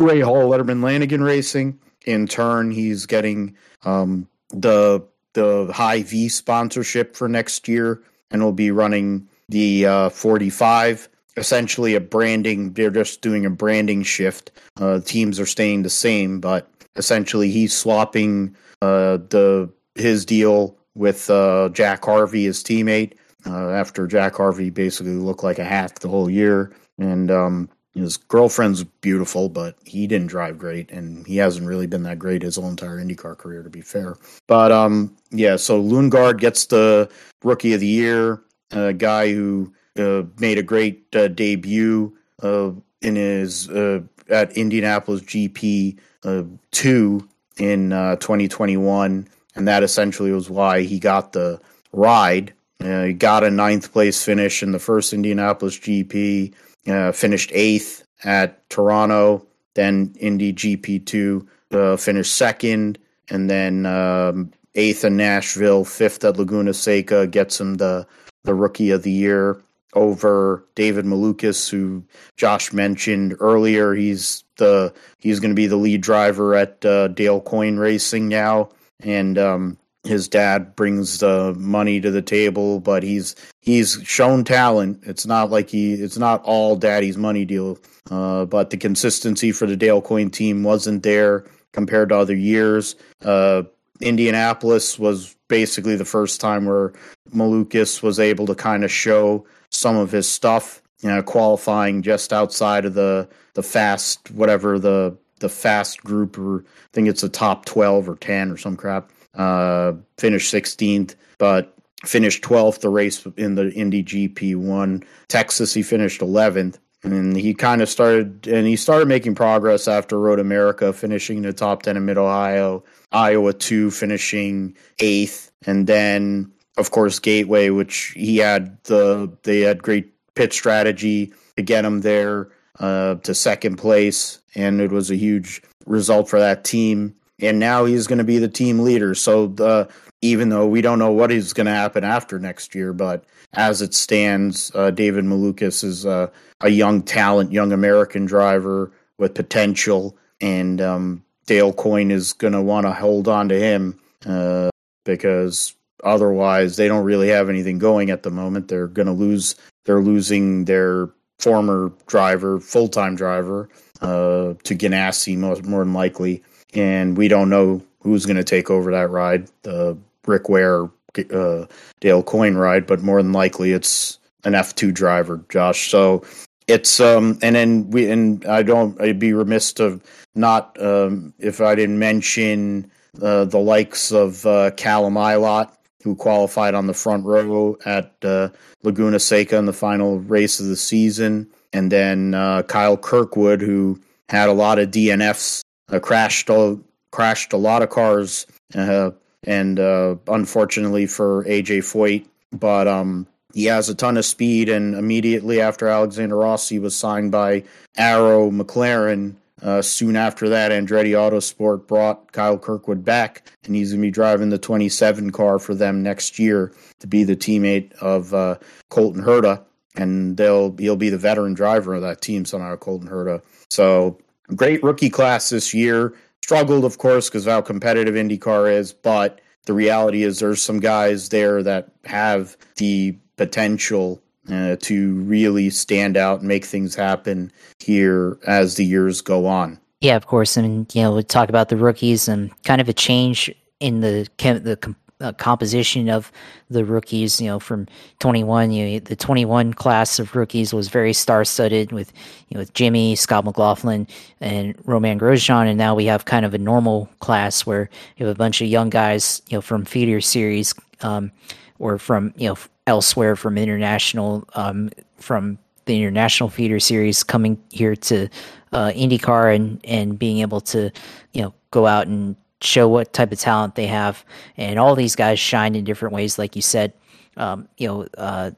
Speaker 1: Rahal Letterman Lanigan Racing. In turn, he's getting um, the the Hy-Vee sponsorship for next year, and we'll be running the uh, 45. Essentially, a branding. They're just doing a branding shift. Uh, teams are staying the same, but essentially, he's swapping uh, the his deal with uh, Jack Harvey, his teammate. Uh, after Jack Harvey basically looked like a hack the whole year, and um, His girlfriend's beautiful, but he didn't drive great, and he hasn't really been that great his whole entire IndyCar career, to be fair. But um, yeah, so Lundgaard gets the Rookie of the Year, a guy who uh, made a great uh, debut uh, in his uh, at Indianapolis GP uh, two in uh, 2021, and that essentially was why he got the ride. he got a ninth place finish in the first Indianapolis GP uh, finished eighth at Toronto, then Indy GP2 uh, finished second, and then um, eighth in Nashville, fifth at Laguna Seca gets him the the Rookie of the Year over David Malukas, who Josh mentioned earlier. He's the he's going to be the lead driver at uh, Dale Coyne Racing now, and um, his dad brings the money to the table, but he's he's shown talent. It's not like he it's not all daddy's money deal. Uh, but the consistency for the Dale Coyne team wasn't there compared to other years. Uh, Indianapolis was basically the first time where Malukas was able to kind of show some of his stuff. You know, qualifying just outside of the the fast whatever the the fast group or I think it's a top twelve or ten or some crap uh, finished 16th, but finished 12th the race in the Indy GP1. Texas, he finished 11th. And he kind of started, and he started making progress after Road America, finishing in the top 10 in Mid Ohio, Iowa 2 finishing eighth, and then, of course, Gateway, which he had the, they had great pit strategy to get him there uh, to second place, and it was a huge result for that team and now he's going to be the team leader. So the even though we don't know what is going to happen after next year, but as it stands, uh, David Malukas is uh, a young talent, young American driver with potential, and um, Dale Coyne is going to want to hold on to him uh, because otherwise they don't really have anything going at the moment. They're going to lose. They're losing their former driver, full time driver, uh, to Ganassi more, more than likely and we don't know who's going to take over that ride, the Rick Ware, uh, Dale Coyne ride, but more than likely it's an F2 driver, Josh. So it's um and then we and I don't I'd be remiss to not um if I didn't mention uh, the likes of uh, Callum Ilott who qualified on the front row at uh, Laguna Seca in the final race of the season, and then uh, Kyle Kirkwood who had a lot of DNFs uh, crashed a, crashed a lot of cars, uh, and uh, unfortunately for AJ Foyt, but um, he has a ton of speed. And immediately after Alexander Rossi was signed by Arrow McLaren, uh, soon after that, Andretti Autosport brought Kyle Kirkwood back, and he's going to be driving the 27 car for them next year to be the teammate of uh, Colton Herta, and they'll he'll be the veteran driver of that team somehow, Colton Herta. So Great rookie class this year. Struggled, of course, because of how competitive IndyCar is, but the reality is there's some guys there that have the potential uh, to really stand out and make things happen here as the years go on.
Speaker 2: Yeah, of course. I mean, you know, we talk about the rookies and kind of a change in the the uh, composition of the rookies. You know, from 21, you know, the 21 class of rookies was very star-studded with you know with Jimmy, Scott McLaughlin, and Romain Grosjean, and now we have kind of a normal class where you have a bunch of young guys, you know, from feeder series um, or from you know elsewhere from international um, from the international feeder series coming here to uh, IndyCar and and being able to you know go out and show what type of talent they have. And all these guys shine in different ways, like you said. Um, you know, uh,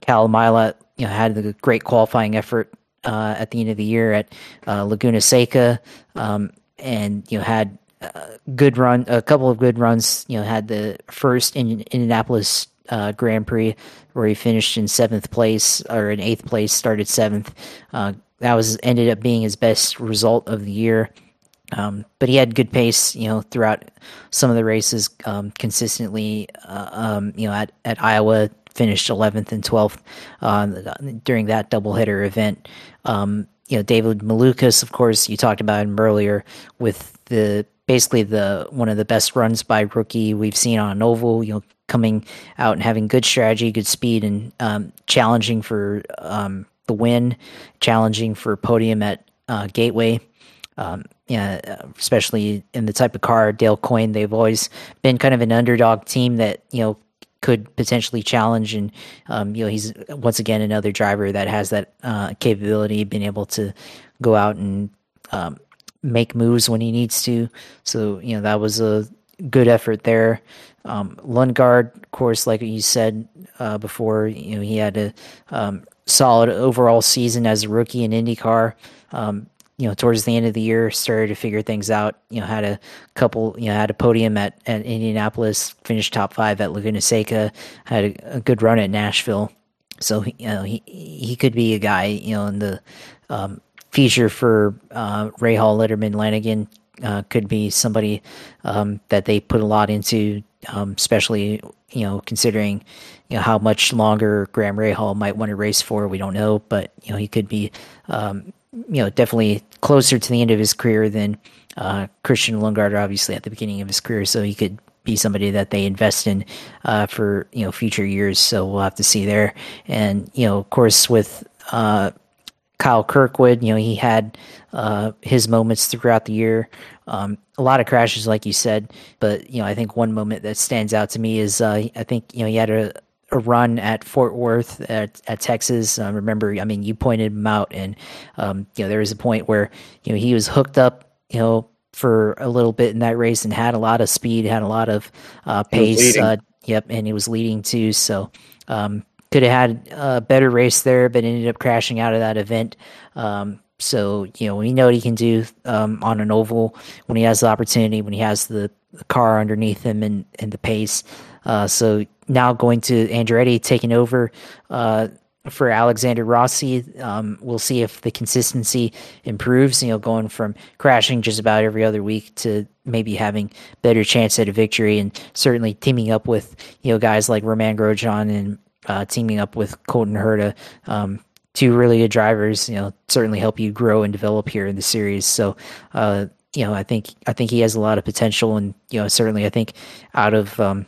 Speaker 2: Callum Ilott, you know, had a great qualifying effort uh, at the end of the year at uh, Laguna Seca, um, and you know had a good run, a couple of good runs. You know, had the first in Indianapolis uh, Grand Prix where he finished in seventh place or in eighth place, started seventh. Uh, that was ended up being his best result of the year. Um, but he had good pace, you know, throughout some of the races um, consistently. Uh, um, you know, at, at Iowa, finished 11th and 12th uh, during that double doubleheader event. Um, you know, David Malukas, of course, you talked about him earlier with the basically the one of the best runs by rookie we've seen on an oval. You know, coming out and having good strategy, good speed, and um, challenging for um, the win, challenging for podium at uh, Gateway. Um, yeah, especially in the type of car Dale Coyne, they've always been kind of an underdog team that you know could potentially challenge. And um, you know, he's once again another driver that has that uh, capability, being able to go out and um, make moves when he needs to. So you know, that was a good effort there. Um, Lundgaard, of course, like you said uh, before, you know, he had a um, solid overall season as a rookie in IndyCar. Um, you know, towards the end of the year, started to figure things out. You know, had a couple, you know, had a podium at, at Indianapolis, finished top five at Laguna Seca, had a, a good run at Nashville. So, you know, he he could be a guy, you know, in the um, feature for uh, Hall, Letterman, Lanigan uh, could be somebody um, that they put a lot into, um, especially you know considering you know how much longer Graham Rahal might want to race for. We don't know, but you know he could be um, you know, definitely closer to the end of his career than uh, Christian Lundgaard, obviously at the beginning of his career. So he could be somebody that they invest in uh, for you know future years. So we'll have to see there. And you know, of course, with uh, Kyle Kirkwood, you know, he had uh, his moments throughout the year. Um, a lot of crashes, like you said, but you know, I think one moment that stands out to me is uh, I think you know he had a a run at Fort Worth at, at Texas. I remember, I mean, you pointed him out, and um, you know there was a point where you know he was hooked up, you know, for a little bit in that race and had a lot of speed, had a lot of uh, pace. Uh, yep, and he was leading too. So um, could have had a better race there, but ended up crashing out of that event. Um, so you know we know what he can do um, on an oval when he has the opportunity, when he has the, the car underneath him and, and the pace. Uh, so now going to Andretti taking over uh, for Alexander Rossi. Um, we'll see if the consistency improves. You know, going from crashing just about every other week to maybe having better chance at a victory, and certainly teaming up with you know guys like Romain Grosjean and uh, teaming up with Colton Herta. Um, two really good drivers, you know, certainly help you grow and develop here in the series. So, uh, you know, I think I think he has a lot of potential, and you know, certainly I think out of um,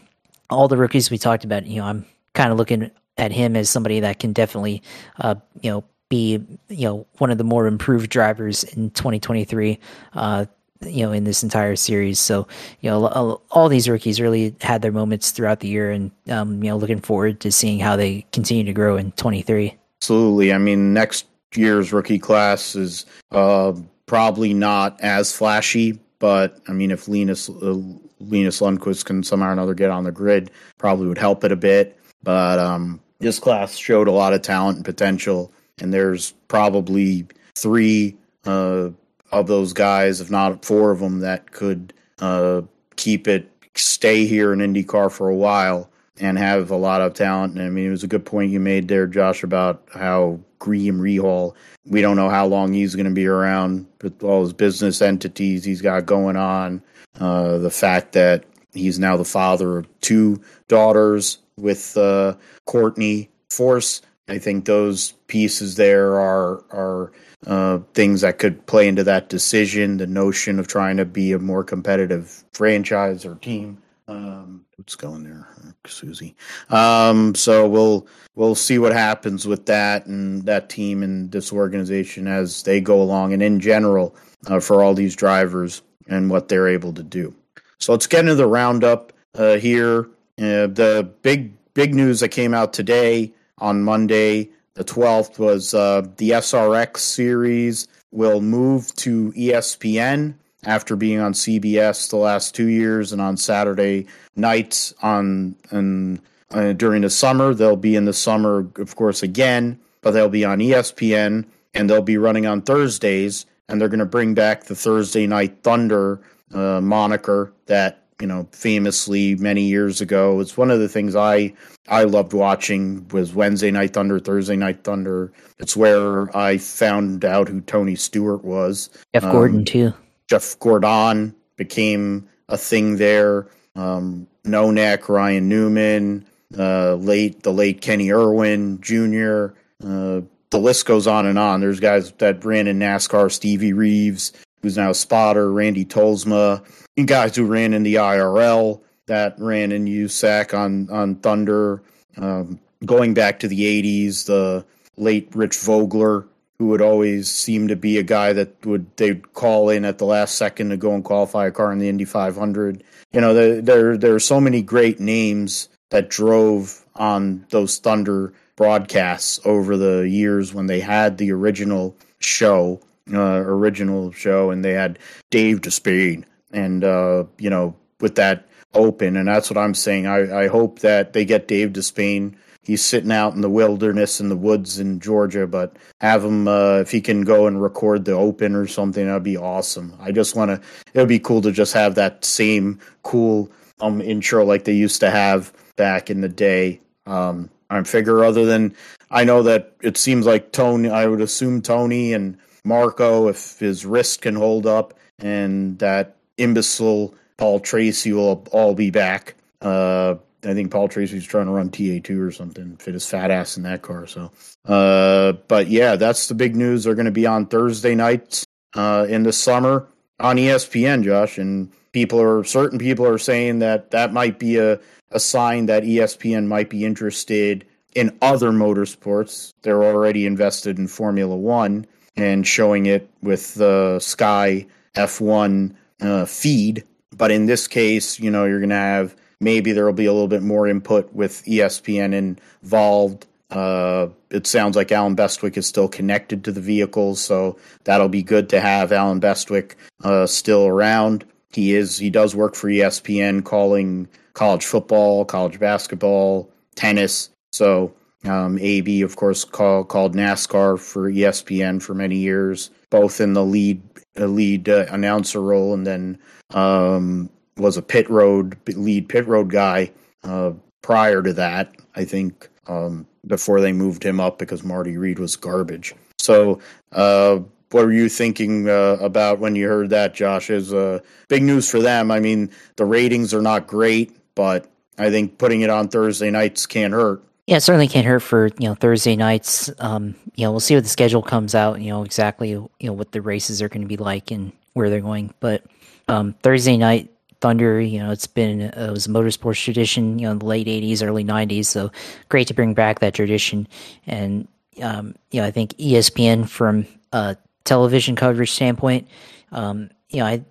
Speaker 2: all the rookies we talked about, you know, I'm kind of looking at him as somebody that can definitely, uh, you know, be you know one of the more improved drivers in 2023. Uh, you know, in this entire series. So, you know, all these rookies really had their moments throughout the year, and um, you know, looking forward to seeing how they continue to grow in 23.
Speaker 1: Absolutely. I mean, next year's rookie class is uh, probably not as flashy, but I mean, if Linus uh, Linus Lundqvist can somehow or another get on the grid, probably would help it a bit. But um, this class showed a lot of talent and potential, and there's probably three uh, of those guys, if not four of them, that could uh, keep it, stay here in IndyCar for a while and have a lot of talent. And I mean, it was a good point you made there, Josh, about how Graham Rahal, we don't know how long he's going to be around with all his business entities he's got going on. Uh, the fact that he's now the father of two daughters with uh, Courtney Force. I think those pieces there are are uh, things that could play into that decision. The notion of trying to be a more competitive franchise or team. Um, what's going there, Susie? Um, so we'll we'll see what happens with that and that team and this organization as they go along, and in general uh, for all these drivers and what they're able to do. So let's get into the roundup uh, here. Uh, the big big news that came out today on Monday, the 12th, was uh, the SRX series will move to ESPN after being on CBS the last two years and on Saturday nights on and uh, during the summer. They'll be in the summer, of course, again, but they'll be on ESPN and they'll be running on Thursdays and they're going to bring back the Thursday Night Thunder uh, moniker that you know famously many years ago. It's one of the things I I loved watching was Wednesday Night Thunder, Thursday Night Thunder. It's where I found out who Tony Stewart was.
Speaker 2: Jeff um, Gordon too.
Speaker 1: Jeff Gordon became a thing there. Um, no neck Ryan Newman, uh, late the late Kenny Irwin Jr. Uh, the list goes on and on. There's guys that ran in NASCAR, Stevie Reeves, who's now a spotter, Randy Tolsma, and guys who ran in the IRL that ran in USAC on on Thunder. Um, going back to the '80s, the late Rich Vogler, who would always seem to be a guy that would they'd call in at the last second to go and qualify a car in the Indy 500. You know, there there, there are so many great names that drove on those Thunder broadcasts over the years when they had the original show, uh, original show, and they had Dave to Despain, and uh, you know, with that open, and that's what I'm saying. I, I hope that they get Dave Despain. He's sitting out in the wilderness in the woods in Georgia, but have him uh, if he can go and record the open or something, that'd be awesome. I just want to. It would be cool to just have that same cool um intro like they used to have back in the day. Um, I figure other than I know that it seems like Tony. I would assume Tony and Marco, if his wrist can hold up, and that imbecile Paul Tracy will all be back. Uh, I think Paul Tracy's trying to run TA2 or something, fit his fat ass in that car. So, uh, but yeah, that's the big news. They're going to be on Thursday nights uh, in the summer on ESPN, Josh. And people are, certain people are saying that that might be a, a sign that ESPN might be interested in other motorsports. They're already invested in Formula One and showing it with the Sky F1 uh, feed but in this case, you know, you're going to have maybe there will be a little bit more input with ESPN involved. Uh, it sounds like Allen Bestwick is still connected to the vehicles, so that'll be good to have Allen Bestwick uh, still around. He is he does work for ESPN, calling college football, college basketball, tennis. So um, AB, of course, call, called NASCAR for ESPN for many years, both in the lead lead uh, announcer role and then um, was a pit road lead pit road guy uh, prior to that. I think um, before they moved him up because Marty Reid was garbage. So, uh, what were you thinking uh, about when you heard that, Josh? Is uh, big news for them. I mean, the ratings are not great, but I think putting it on Thursday nights can't hurt.
Speaker 2: Yeah, it certainly can't hurt for you know Thursday nights. Um, you know, we'll see what the schedule comes out. You know exactly you know what the races are going to be like and where they're going. But um, Thursday night Thunder, you know, it's been uh, it was a motorsports tradition, you know, in the late '80s, early '90s. So great to bring back that tradition. And um, you know, I think ESPN from a television coverage standpoint, um, you know, I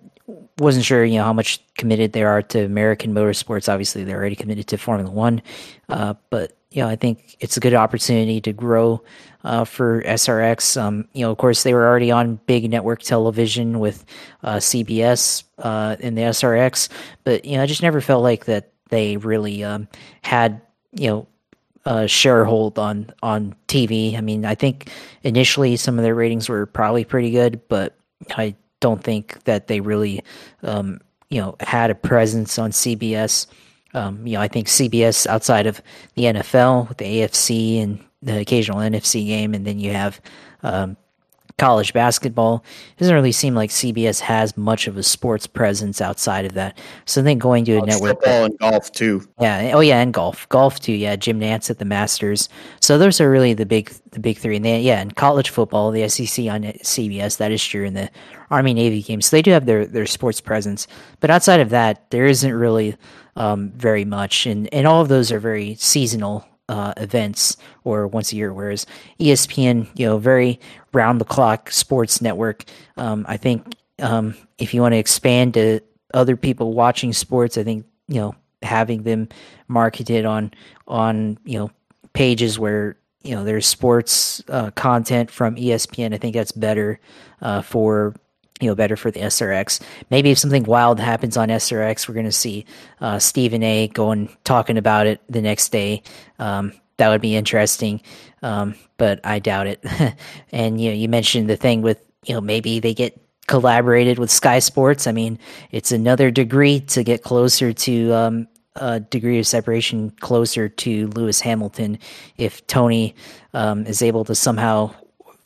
Speaker 2: wasn't sure, you know, how much committed they are to American motorsports. Obviously, they're already committed to Formula One, uh, but you know, I think it's a good opportunity to grow uh, for SRX. Um, you know, of course, they were already on big network television with uh, CBS uh, in the SRX, but you know, I just never felt like that they really um, had you know a sharehold on on TV. I mean, I think initially some of their ratings were probably pretty good, but I don't think that they really um, you know had a presence on CBS. Um, you know, I think CBS outside of the NFL the AFC and the occasional NFC game, and then you have um, college basketball. It doesn't really seem like CBS has much of a sports presence outside of that. So I think going to a college network
Speaker 1: football and golf too.
Speaker 2: Yeah. Oh yeah, and golf, golf too. Yeah, Jim Nantz at the Masters. So those are really the big the big three. And they, yeah, and college football, the SEC on CBS. That is true. And the Army Navy games. So they do have their their sports presence. But outside of that, there isn't really um, very much, and and all of those are very seasonal uh, events or once a year, whereas ESPN, you know, very round the clock sports network. Um, I think um, if you want to expand to other people watching sports, I think you know having them marketed on on you know pages where you know there's sports uh, content from ESPN. I think that's better uh, for you know, better for the SRX. Maybe if something wild happens on SRX, we're going to see uh, Stephen A. going talking about it the next day. Um, that would be interesting, um, but I doubt it. and you know, you mentioned the thing with you know maybe they get collaborated with Sky Sports. I mean, it's another degree to get closer to um, a degree of separation closer to Lewis Hamilton if Tony um, is able to somehow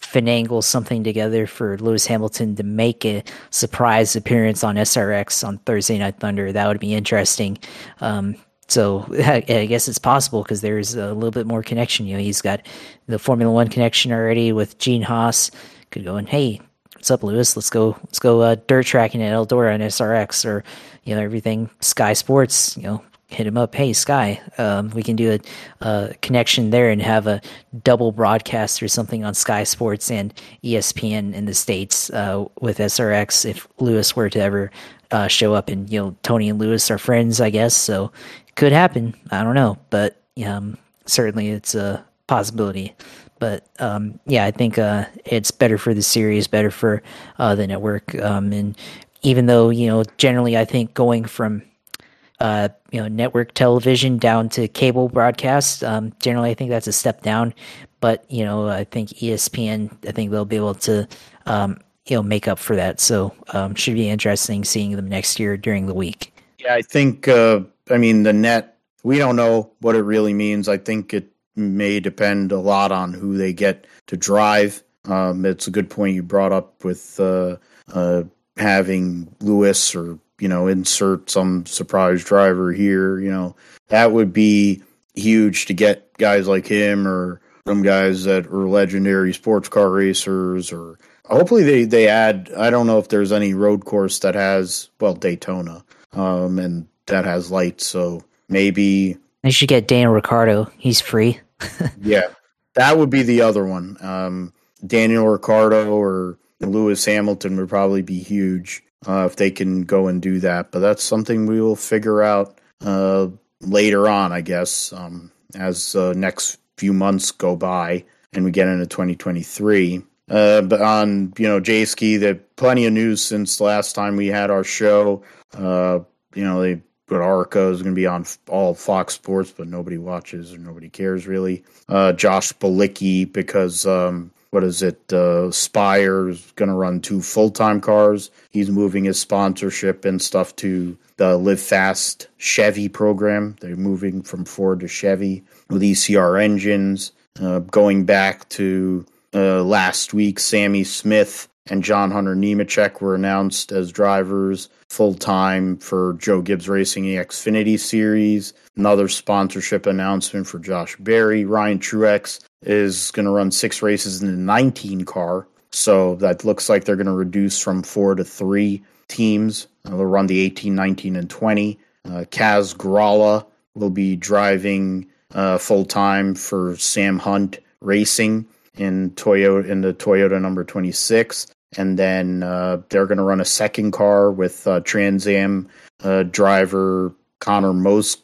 Speaker 2: finagle something together for Lewis Hamilton to make a surprise appearance on SRX on Thursday Night Thunder. That would be interesting. Um, so I guess it's possible because there's a little bit more connection. You know, he's got the Formula One connection already with Gene Haas. Could go and hey, what's up, Lewis? Let's go, let's go uh, dirt tracking at Eldora on SRX or you know everything Sky Sports. You know, hit him up. Hey, Sky, um, we can do a, a, connection there and have a double broadcast or something on Sky Sports and ESPN in the states uh, with SRX if Lewis were to ever uh, show up. And you know, Tony and Lewis are friends, I guess, so it could happen. I don't know, but um, certainly it's a possibility. But um, yeah, I think uh, it's better for the series, better for uh, the network, um, and even though you know generally I think going from uh, you know network television down to cable broadcast. Um, generally, I think that's a step down, but you know I think ESPN. I think they'll be able to um, you know make up for that. So um, should be interesting seeing them next year during the week.
Speaker 1: Yeah, I think. Uh, I mean, the net. We don't know what it really means. I think it may depend a lot on who they get to drive. Um, it's a good point you brought up with uh, uh, having Lewis or you know insert some surprise driver here. You know that would be huge to get guys like him or some guys that are legendary sports car racers or hopefully they they add i don't know if there's any road course that has well daytona um and that has lights so maybe
Speaker 2: they should get daniel Ricciardo. he's free
Speaker 1: yeah that would be the other one um daniel Ricciardo or Lewis Hamilton would probably be huge uh, if they can go and do that. But that's something we will figure out uh, later on, I guess, um, as the uh, next few months go by and we get into 2023. Uh, but on you know Jayski, there plenty of news since last time we had our show. Uh, you know they but ARCA is going to be on all Fox Sports, but nobody watches or nobody cares really. Uh, Josh Bilicki because um, what is it? Uh, Spire is going to run two full time cars. He's moving his sponsorship and stuff to the Live Fast Chevy program. They're moving from Ford to Chevy with ECR engines. Uh, going back to uh, last week, Sammy Smith and John Hunter Nemechek were announced as drivers full time for Joe Gibbs Racing the Xfinity Series. Another sponsorship announcement for Josh Berry. Ryan Truex is going to run six races in the 19 car. So that looks like they're going to reduce from four to three teams. Uh, they'll run the 18, 19, and 20. Uh, Kaz Grala will be driving uh, full time for Sam Hunt Racing in Toyota in the Toyota number 26 and then uh, they're going to run a second car with uh, Trans Am uh, driver Connor Mos-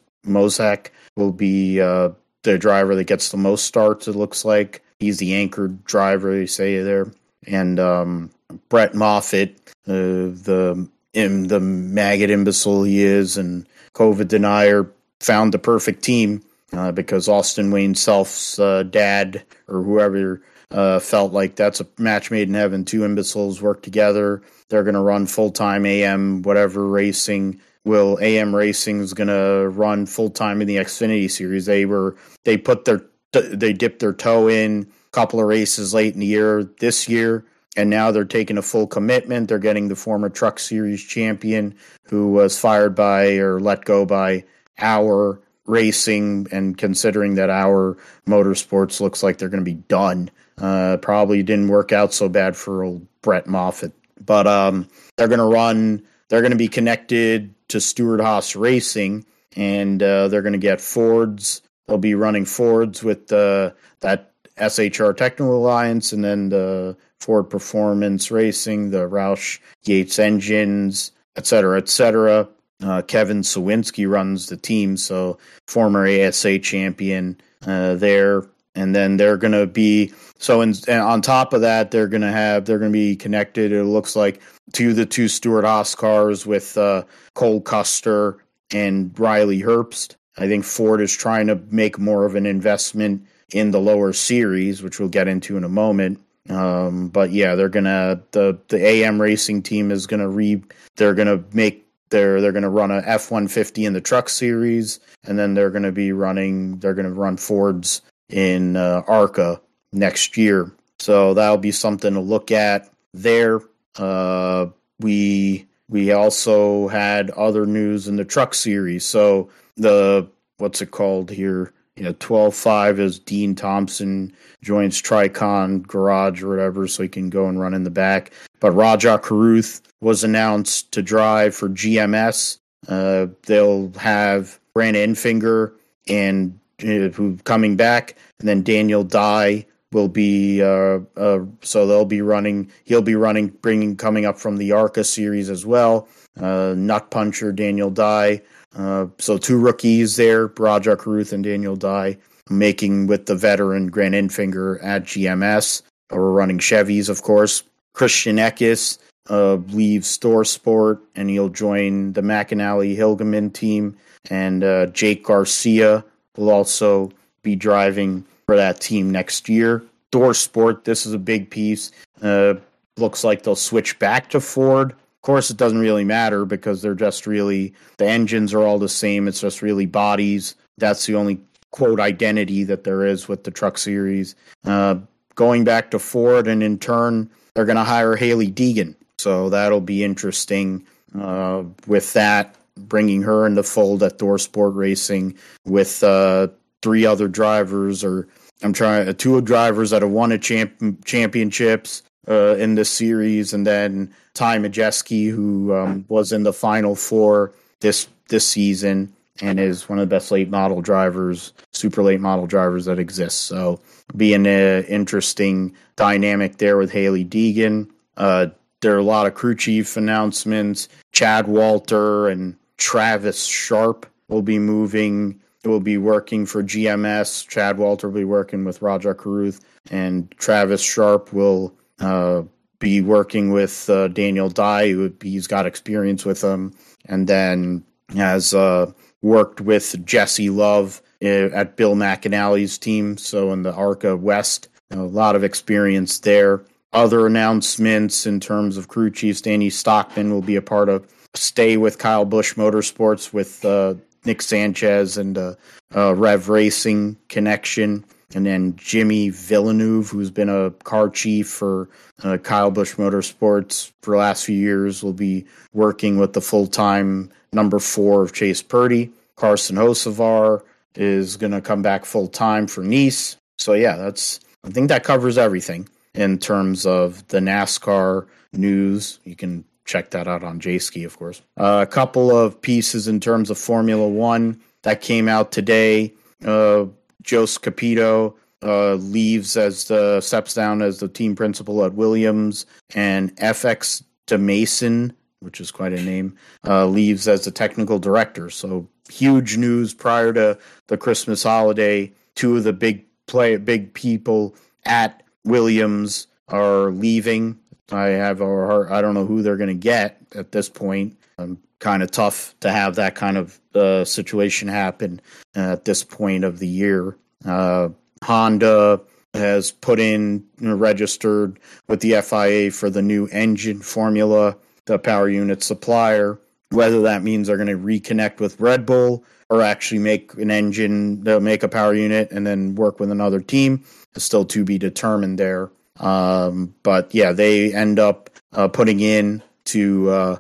Speaker 1: will be uh, the driver that gets the most starts. It looks like he's the anchored driver. They say there, and um, Brett Moffitt, uh, the in the maggot imbecile he is, and COVID denier, found the perfect team uh, because Austin Wayne Self's dad or whoever uh, felt like that's a match made in heaven. Two imbeciles work together. They're going to run full time AM, whatever racing. Will AM Racing is going to run full time in the Xfinity Series? They were they put their they dipped their toe in a couple of races late in the year this year, and now they're taking a full commitment. They're getting the former Truck Series champion who was fired by or let go by our racing, and considering that our motorsports looks like they're going to be done uh, probably didn't work out so bad for old Brett Moffitt, but um, they're going to run. They're going to be connected to Stewart Haas Racing, and uh, they're going to get Fords. They'll be running Fords with uh, that SHR Technical Alliance, and then the Ford Performance Racing, the Roush Yates engines, et cetera, et cetera. Uh, Kevin Cywinski runs the team, so former ASA champion uh, there and then they're going to be so in, on top of that they're going to have they're going to be connected it looks like to the two Stewart Haas cars with uh, Cole Custer and Riley Herbst. I think Ford is trying to make more of an investment in the lower series, which we'll get into in a moment. Um, but yeah, they're gonna the the AM racing team is gonna re they're gonna make they're they're gonna run a F one fifty in the truck series, and then they're gonna be running they're gonna run Ford's in uh, ARCA next year. So that'll be something to look at there. Uh, we we also had other news in the truck series. So the what's it called here? You know, twelve five is Dean Thompson joins Tricon Garage or whatever, so he can go and run in the back. But Rajah Caruth was announced to drive for GMS. Uh, they'll have Grant Enfinger and uh, who coming back, and then Daniel Dye will be uh, uh, so they'll be running. He'll be running, bringing coming up from the ARCA series as well. Uh, Nut Puncher Daniel Dye. Uh, so two rookies there, Rajah Caruth and Daniel Dye, making with the veteran Grant Enfinger at GMS. We're running Chevys, of course. Christian Eckes uh, leaves Thor Sport and he'll join the McAnally Hilgemann team. And uh, Jake Garcia will also be driving for that team next year. Thor Sport, this is a big piece. Uh, looks like they'll switch back to Ford. Of course, it doesn't really matter because they're just really, the engines are all the same. It's just really bodies. That's the only quote identity that there is with the truck series. Uh, going back to Ford, and in turn, they're going to hire Hailie Deegan. So that'll be interesting uh, with that, bringing her in the fold at Thor Sport Racing with uh, three other drivers, or I'm trying uh, two drivers that have won a champ- championships uh, in this series, and then Ty Majeski, who um, was in the final four this this season and is one of the best late model drivers, super late model drivers that exists. So, being an interesting dynamic there with Hailie Deegan. Uh, there are a lot of crew chief announcements. Chad Walter and Travis Sharp will be moving. Will be working for GMS. Chad Walter will be working with Rajah Caruth, and Travis Sharp will uh, be working with uh, Daniel Dye, who he's got experience with him, and then has uh, worked with Jesse Love uh, at Bill McAnally's team, so in the ARCA West, a lot of experience there other announcements in terms of crew chiefs. Danny Stockman will be a part of Stay with Kyle Busch Motorsports with uh, Nick Sanchez and uh, uh, Rev Racing connection. And then Jimmy Villeneuve, who's been a car chief for uh, Kyle Busch Motorsports for the last few years, will be working with the full time number four of Chase Purdy. Carson Hocevar is going to come back full time for Niece. So, yeah, that's, I think that covers everything in terms of the NASCAR news. You can check that out on Jayski, of course. Uh, a couple of pieces in terms of Formula One that came out today. Uh, Jost Capito uh, leaves as the steps down as the team principal at Williams, and FX Demaison, which is quite a name, uh, leaves as the technical director. So huge news prior to the Christmas holiday. Two of the big play, big people at Williams are leaving. I have a I don't know who they're going to get at this point. Um, kind of tough to have that kind of uh, situation happen at this point of the year. Uh, Honda has put in you know, registered with the FIA for the new engine formula, the power unit supplier. Whether that means they're going to reconnect with Red Bull or actually make an engine, they'll make a power unit and then work with another team is still to be determined there. Um, but yeah, they end up uh, putting in to uh,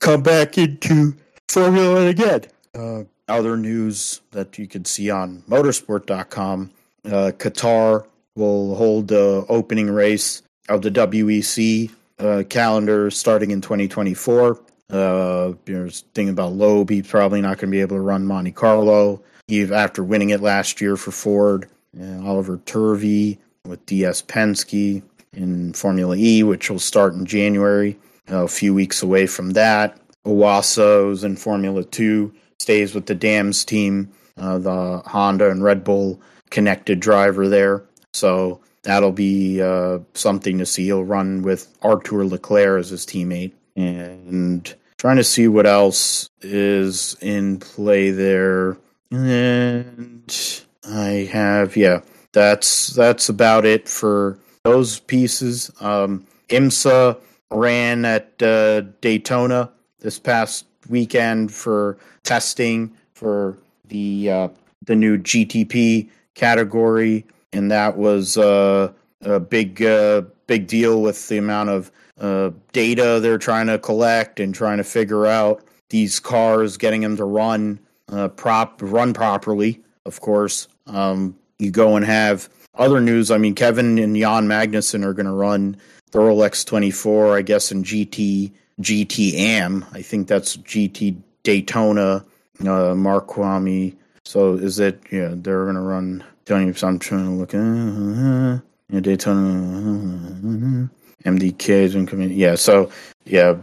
Speaker 1: come back into Formula One again. Uh, other news that you can see on motorsport.com uh, Qatar will hold the opening race of the WEC uh, calendar starting in 2024. Uh, there's thinking about Loeb. He's probably not going to be able to run Monte Carlo. He, after winning it last year for Ford, uh, Oliver Turvey with DS Penske in Formula E, which will start in January. A few weeks away from that. Iwasa in Formula 2, stays with the Dams team, uh, the Honda and Red Bull connected driver there. So that'll be uh, something to see. He'll run with Arthur Leclerc as his teammate. And trying to see what else is in play there. And I have, yeah, that's that's about it for those pieces. Um, IMSA ran at uh, Daytona this past weekend for testing for the uh, the new GTP category, and that was uh, a big uh, big deal with the amount of uh, data they're trying to collect and trying to figure out these cars, getting them to run uh, prop run properly. Of course, um, you go and have other news. I mean, Kevin and Jan Magnussen are going to run the Rolex 24, I guess, in GT GT Am. I think that's GT Daytona uh, Mark Kvamme. So is it? Yeah, they're gonna run. Tony, I'm trying to look at uh, yeah, Daytona. Uh, MDK's been coming. Yeah, so yeah,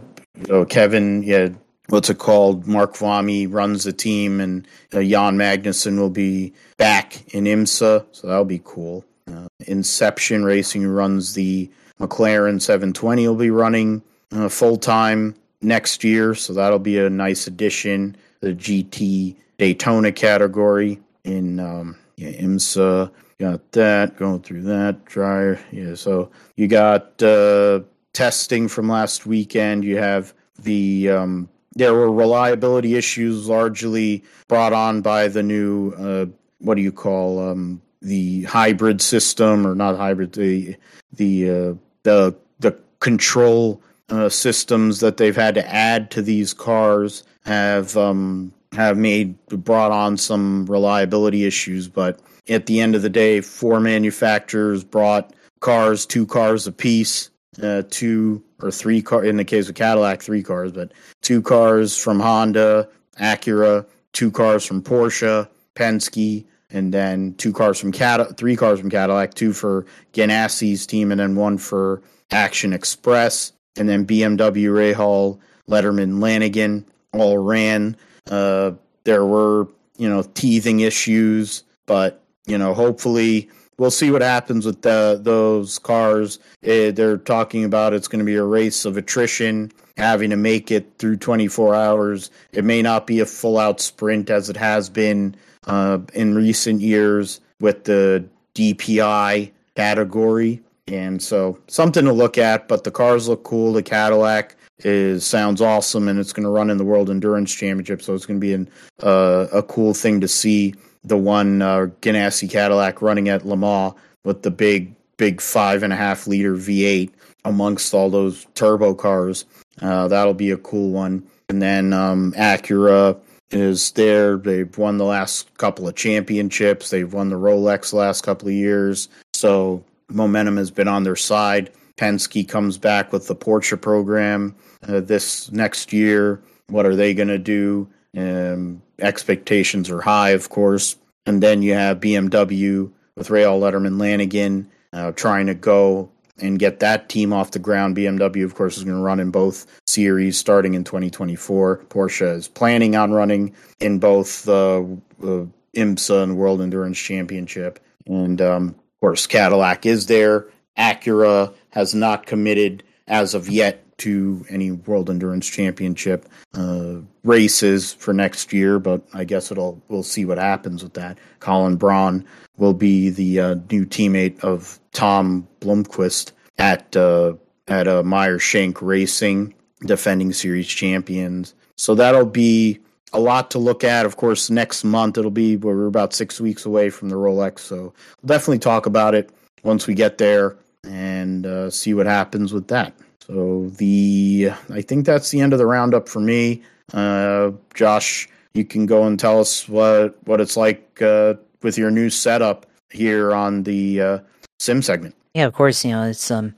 Speaker 1: so Kevin. Yeah, what's it called? Mark Kvamme runs the team, and uh, Jan Magnussen will be back in IMSA, so that'll be cool. Uh, Inception Racing runs the McLaren 720. Will be running uh, full time next year, so that'll be a nice addition. The GT Daytona category in um, yeah, IMSA. Got that going through that dryer. Yeah, so you got uh, testing from last weekend. You have the um, there were reliability issues largely brought on by the new uh, what do you call um, the hybrid system or not hybrid the the uh, the the control uh, systems that they've had to add to these cars have um, have made brought on some reliability issues. But at the end of the day, four manufacturers brought cars, two cars apiece, uh, two or three car in the case of Cadillac, three cars, but two cars from Honda, Acura, two cars from Porsche, Penske, and then two cars from Cad, three cars from Cadillac, two for Ganassi's team, and then one for Action Express and then BMW, Rahal, Letterman, Lanigan all ran. Uh, there were, you know, teething issues, but you know, hopefully we'll see what happens with the, those cars. Uh, they're talking about it's going to be a race of attrition, having to make it through 24 hours. It may not be a full out sprint as it has been uh, in recent years with the DPI category. And so something to look at, but the cars look cool. The Cadillac is sounds awesome, and it's going to run in the World Endurance Championship. So it's going to be an, uh, a cool thing to see the one uh, Ganassi Cadillac running at Le Mans with the big, big five and a half liter V8 amongst all those turbo cars. Uh, that'll be a cool one. And then um, Acura is there. They've won the last couple of championships. They've won the Rolex last couple of years. So momentum has been on their side. Penske comes back with the Porsche program uh, this next year. What are they going to do? Um, expectations are high, of course. And then you have BMW with Rahal Letterman Lanigan uh, trying to go and get that team off the ground. BMW, of course, is going to run in both series starting in 2024. Porsche is planning on running in both the uh, IMSA and World Endurance Championship. And um, of course, Cadillac is there. Acura has not committed as of yet to any World Endurance Championship uh, races for next year, but I guess it'll we'll see what happens with that. Colin Braun will be the uh, new teammate of Tom Blomqvist at uh, at uh, Meyer Shank Racing, defending series champions. So that'll be a lot to look at. Of course, next month it'll be we're about six weeks away from the Rolex, so we'll definitely talk about it once we get there and uh, see what happens with that. So the I think that's the end of the roundup for me. Uh, Josh, you can go and tell us what what it's like uh, with your new setup here on the uh, sim segment.
Speaker 2: Yeah, of course. You know, it's um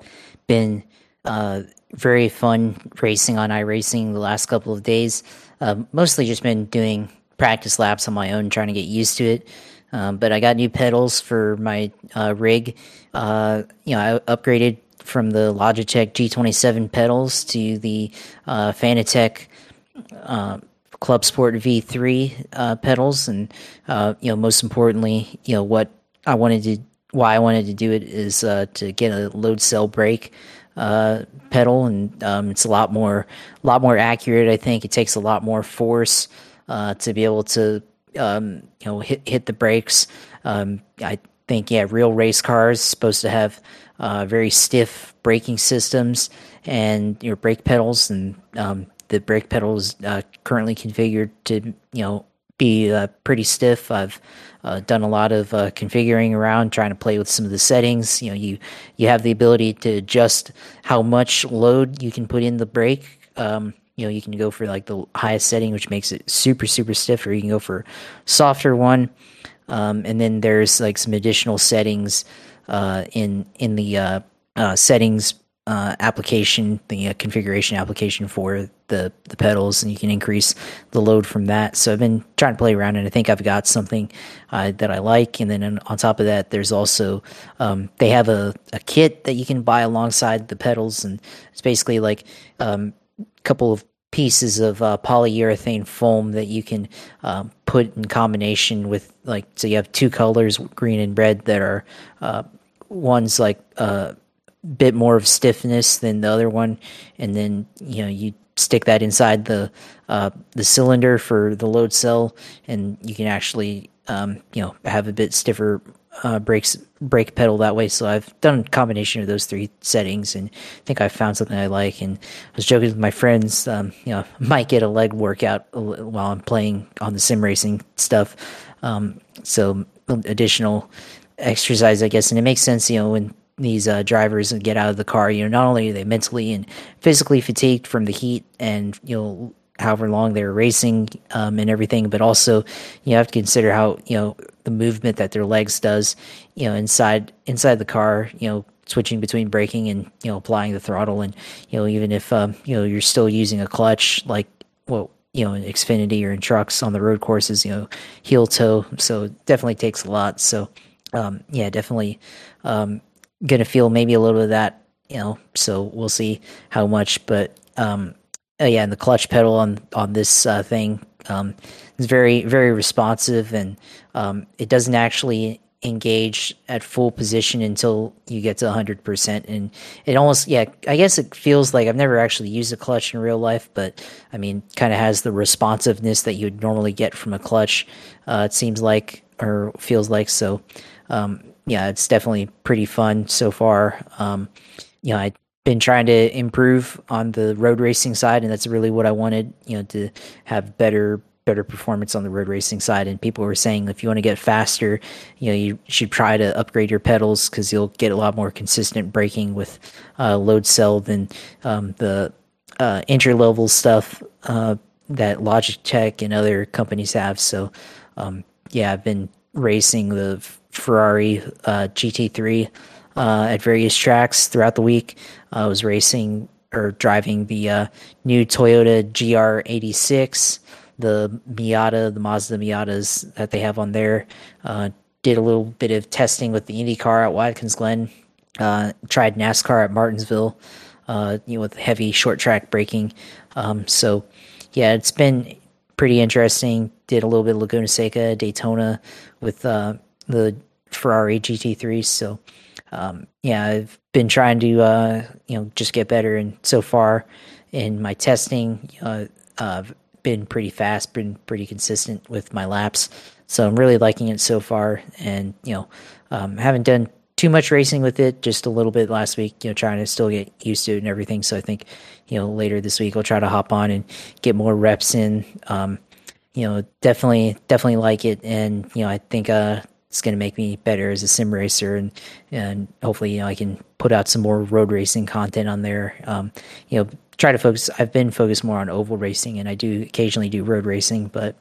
Speaker 2: been uh, very fun racing on iRacing the last couple of days. Uh, mostly just been doing practice laps on my own, trying to get used to it. Um, but I got new pedals for my uh, rig. You know, I upgraded from the Logitech G27 pedals to the uh, Fanatec uh, Club Sport V3 uh, pedals, and uh, you know, most importantly, you know what I wanted to, why I wanted to do it is to get a load cell brake uh, pedal, and um, it's a lot more, a lot more accurate. I think it takes a lot more force uh, to be able to, um, you know, hit hit the brakes. Um, I think, yeah, real race cars supposed to have uh, very stiff braking systems and your brake pedals, and um, the brake pedal is uh, currently configured to, you know, be uh, pretty stiff. I've uh, done a lot of uh, configuring around, trying to play with some of the settings. You know, you you have the ability to adjust how much load you can put in the brake. Um, you know, you can go for like the highest setting, which makes it super super stiff, or you can go for softer one. Um, and then there's like some additional settings uh, in in the uh, uh, settings application, the configuration application for the the pedals, and you can increase the load from that. So I've been trying to play around, and I think I've got something that I like. And then on top of that, there's also um, they have a, a kit that you can buy alongside the pedals, and it's basically like um, a couple of pieces of uh, polyurethane foam that you can um, put in combination with like so you have two colors green and red that are uh, one's like a bit more of stiffness than the other one and then you know you stick that inside the uh, the cylinder for the load cell and you can actually um, you know have a bit stiffer uh, brakes brake pedal that way. So I've done a combination of those three settings, and I think I found something I like. And I was joking with my friends, um, you know, might get a leg workout while I'm playing on the sim racing stuff. Um, so additional exercise, I guess, and it makes sense, you know, when these uh, drivers get out of the car, you know, not only are they mentally and physically fatigued from the heat and you know however long they're racing um, and everything, but also you have to consider how you know the movement that their legs does, you know, inside inside the car, you know, switching between braking and you know applying the throttle, and you know even if um, you know you're still using a clutch like well you know in Xfinity or in trucks on the road courses, you know heel toe, so definitely takes a lot. So um, yeah, definitely um, gonna feel maybe a little bit of that, you know. So we'll see how much, but um, uh, yeah, and the clutch pedal on on this uh, thing um, is very very responsive, and um, it doesn't actually engage at full position until you get to 100% and it almost yeah i guess it feels like i've never actually used a clutch in real life but i mean kind of has the responsiveness that you'd normally get from a clutch uh, it seems like or feels like so um, yeah it's definitely pretty fun so far um, you know i been trying to improve on the road racing side, and that's really what I wanted. You know, to have better better performance on the road racing side. And people were saying if you want to get faster, you know, you should try to upgrade your pedals because you'll get a lot more consistent braking with uh, load cell than um, the uh, entry level stuff uh, that Logitech and other companies have. So, um, yeah, I've been racing the Ferrari uh, GT3 uh, at various tracks throughout the week. I was racing or driving the uh, new Toyota GR86, the Miata, the Mazda Miatas that they have on there. Uh, did a little bit of testing with the IndyCar at Watkins Glen. Uh, tried NASCAR at Martinsville, you know, with heavy short track braking. Um, so, yeah, it's been pretty interesting. Did a little bit of Laguna Seca, Daytona with uh, the Ferrari GT3. So, um, yeah, I've been trying to uh, you know just get better, and so far in my testing, uh, I've been pretty fast, been pretty consistent with my laps. So I'm really liking it so far, and you know, um, haven't done too much racing with it, just a little bit last week. You know, trying to still get used to it and everything. So I think you know later this week I'll try to hop on and get more reps in. Um, you know, definitely, definitely like it, and you know, I think uh, it's going to make me better as a sim racer and and hopefully you know I can put out some more road racing content on there. Um, you know try to focus I've been focused more on oval racing and I do occasionally do road racing but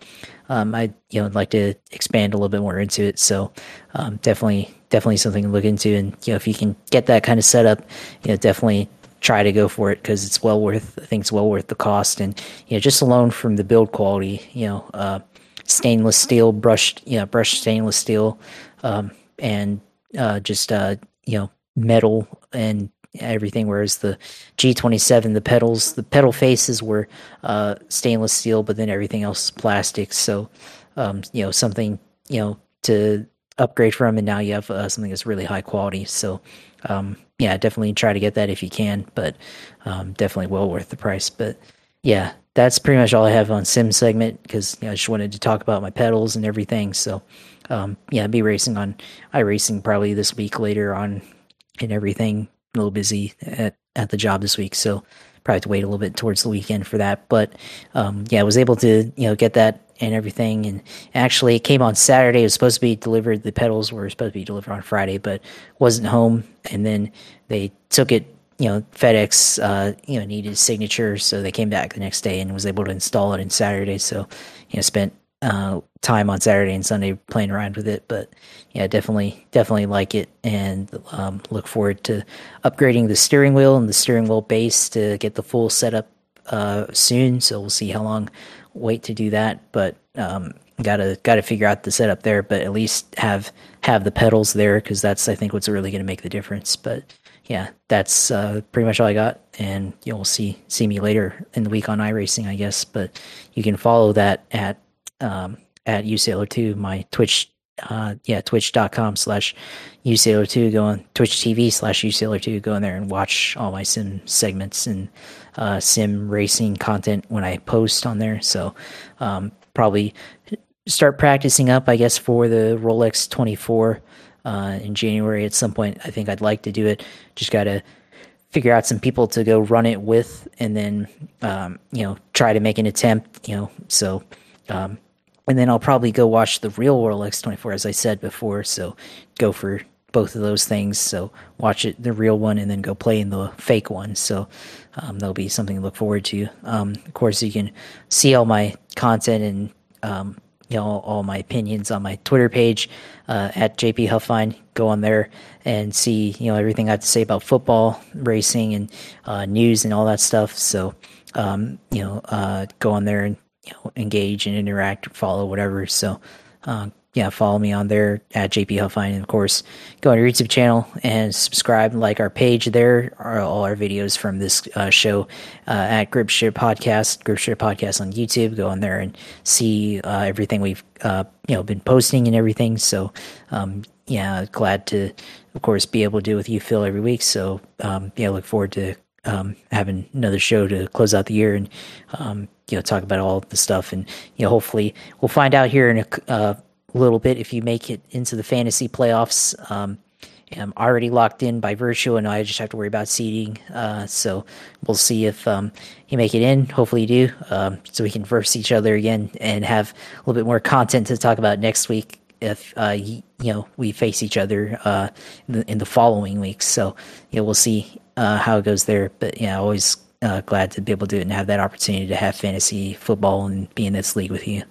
Speaker 2: um, I you know like to expand a little bit more into it. So um, definitely definitely something to look into and you know if you can get that kind of setup you know definitely try to go for it because it's well worth I think it's well worth the cost and you know just alone from the build quality you know uh, stainless steel brushed, know, brushed stainless steel, um, and uh, just uh, you know metal and everything. Whereas the G27, the pedals, the pedal faces were uh, stainless steel, but then everything else is plastic. So um, you know something you know to upgrade from, and now you have uh, something that's really high quality. So um, yeah, definitely try to get that if you can, but um, definitely well worth the price. But yeah, that's pretty much all I have on sim segment because you know, I just wanted to talk about my pedals and everything. So, um, yeah, I'll be racing on iRacing probably this week later on and everything. A little busy at, at the job this week, so probably have to wait a little bit towards the weekend for that. But um, yeah, I was able to you know get that and everything, and actually it came on Saturday. It was supposed to be delivered. The pedals were supposed to be delivered on Friday, but wasn't home, and then they took it you know, FedEx, uh, you know, needed a signature, so they came back the next day and was able to install it in Saturday. So, you know, spent uh, time on Saturday and Sunday playing around with it. But yeah, definitely, definitely like it, and um, look forward to upgrading the steering wheel and the steering wheel base to get the full setup uh, soon. So we'll see how long wait to do that, but um, gotta gotta figure out the setup there. But at least have have the pedals there because that's I think what's really going to make the difference. But yeah, that's uh, pretty much all I got, and you'll see see me later in the week on iRacing, I guess. But you can follow that at um, at UCLO2, my Twitch, uh, yeah, twitch.com slash UCLO2. Go on Twitch TV slash UCLO2. Go in there and watch all my sim segments and uh, sim racing content when I post on there. So um, probably start practicing up, I guess, for the Rolex 24 uh, in January at some point. I think I'd like to do it. Just got to figure out some people to go run it with and then, um, you know, try to make an attempt, you know, so. Um, and then I'll probably go watch the real Rolex 24, as I said before. So go for both of those things. So watch it, the real one, and then go play in the fake one. So um, that'll be something to look forward to. Um, of course, you can see all my content and um, you know all my opinions on my Twitter page uh, at JP Huffine. Go on there and see you know everything I have to say about football, racing, and uh, news and all that stuff. So um, you know, uh, go on there and you know engage and interact, follow whatever. So uh, yeah, follow me on there at JP Huffine. And of course, go on our YouTube channel and subscribe and like our page. There are all our videos from this uh, show uh, at Gripstrip Podcast, Gripstrip Podcast on YouTube. Go on there and see uh, everything we've uh, you know been posting and everything. So um, yeah, glad to of course be able to do with you, Phil, every week. So um, yeah, look forward to um, having another show to close out the year and um, you know talk about all the stuff and you know hopefully we'll find out here in a uh, little bit if you make it into the fantasy playoffs. Um, I'm already locked in by virtue, and I just have to worry about seeding. Uh, so we'll see if um, you make it in. Hopefully, you do, um, so we can verse each other again and have a little bit more content to talk about next week. If uh, you, know we face each other uh, in, the, in, the, following weeks, so yeah, we'll see uh, how it goes there. But yeah, always uh, glad to be able to do it and have that opportunity to have fantasy football and be in this league with you.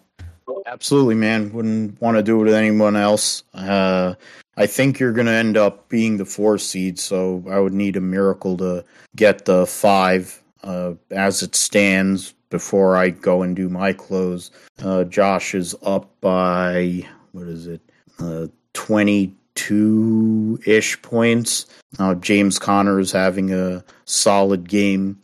Speaker 1: Absolutely, man. Wouldn't want to do it with anyone else. Uh, I think you're going to end up being the four seed, so I would need a miracle to get the five uh, as it stands before I go and do my close. Uh, Josh is up by, what is it, uh, 22 ish points. Uh, James Conner is having a solid game.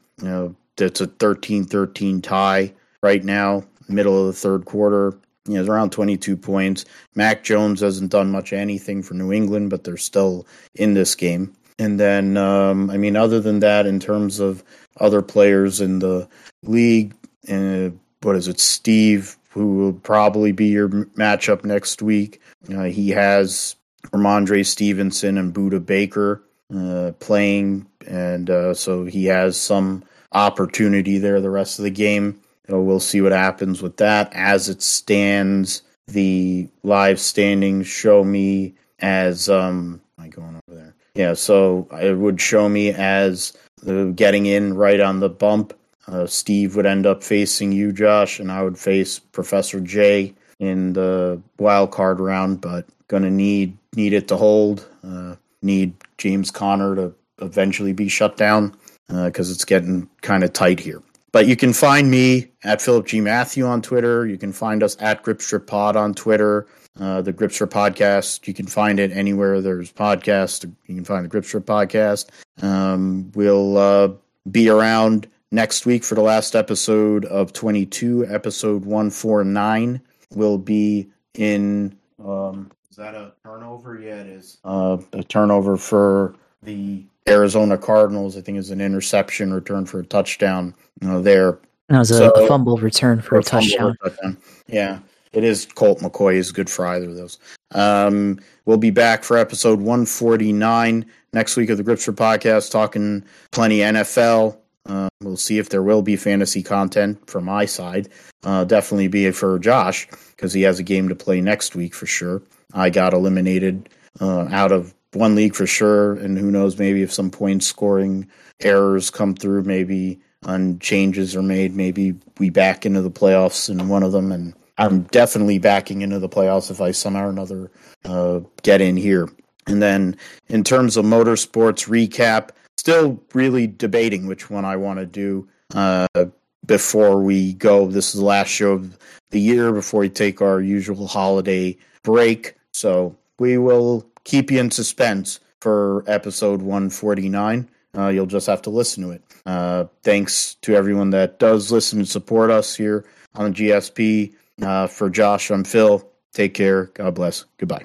Speaker 1: It's a 13 13 tie right now, middle of the third quarter. He has around 22 points. Mac Jones hasn't done much anything for New England, but they're still in this game. And then, um, I mean, other than that, in terms of other players in the league, uh, what is it, Steve, who will probably be your matchup next week. Uh, he has Rhamondre Stevenson and Budda Baker uh, playing, and uh, so he has some opportunity there the rest of the game. So we'll see what happens with that. As it stands, the live standings show me as um am I going over there? Yeah, so it would show me as the getting in right on the bump. Uh, Steve would end up facing you, Josh, and I would face Professor J in the wild card round, but gonna need need it to hold. Uh, need James Conner to eventually be shut down because uh, it's getting kind of tight here. But you can find me at Philip G. Matthew on Twitter. You can find us at Gripstrip Pod on Twitter. Uh, the Gripstrip Podcast, you can find it anywhere there's podcasts. You can find the Gripstrip Podcast. Um, we'll uh, be around next week for the last episode of 22, episode 149. Will be in. Um, is that a turnover? Yeah, it is. Uh, a turnover for the Arizona Cardinals. I think is an interception return for a touchdown. You know, there.
Speaker 2: That was so, a, fumble return for a, touchdown. touchdown.
Speaker 1: Yeah, it is. Colt McCoy is good for either of those. Um, we'll be back for episode 149 next week of the Gripstrip podcast, talking plenty NFL. Uh, we'll see if there will be fantasy content from my side. Uh, definitely be it for Josh because he has a game to play next week for sure. I got eliminated uh, out of one league for sure, and who knows, maybe if some point scoring errors come through, maybe on changes are made, maybe we back into the playoffs in one of them, and I'm definitely backing into the playoffs if I somehow or another uh, get in here. And then in terms of motorsports recap, still really debating which one I want to do uh, before we go. This is the last show of the year before we take our usual holiday break. So we will keep you in suspense for episode 149. Uh, you'll just have to listen to it. Uh, thanks to everyone that does listen and support us here on the GSP. Uh, for Josh, I'm Phil. Take care. God bless. Goodbye.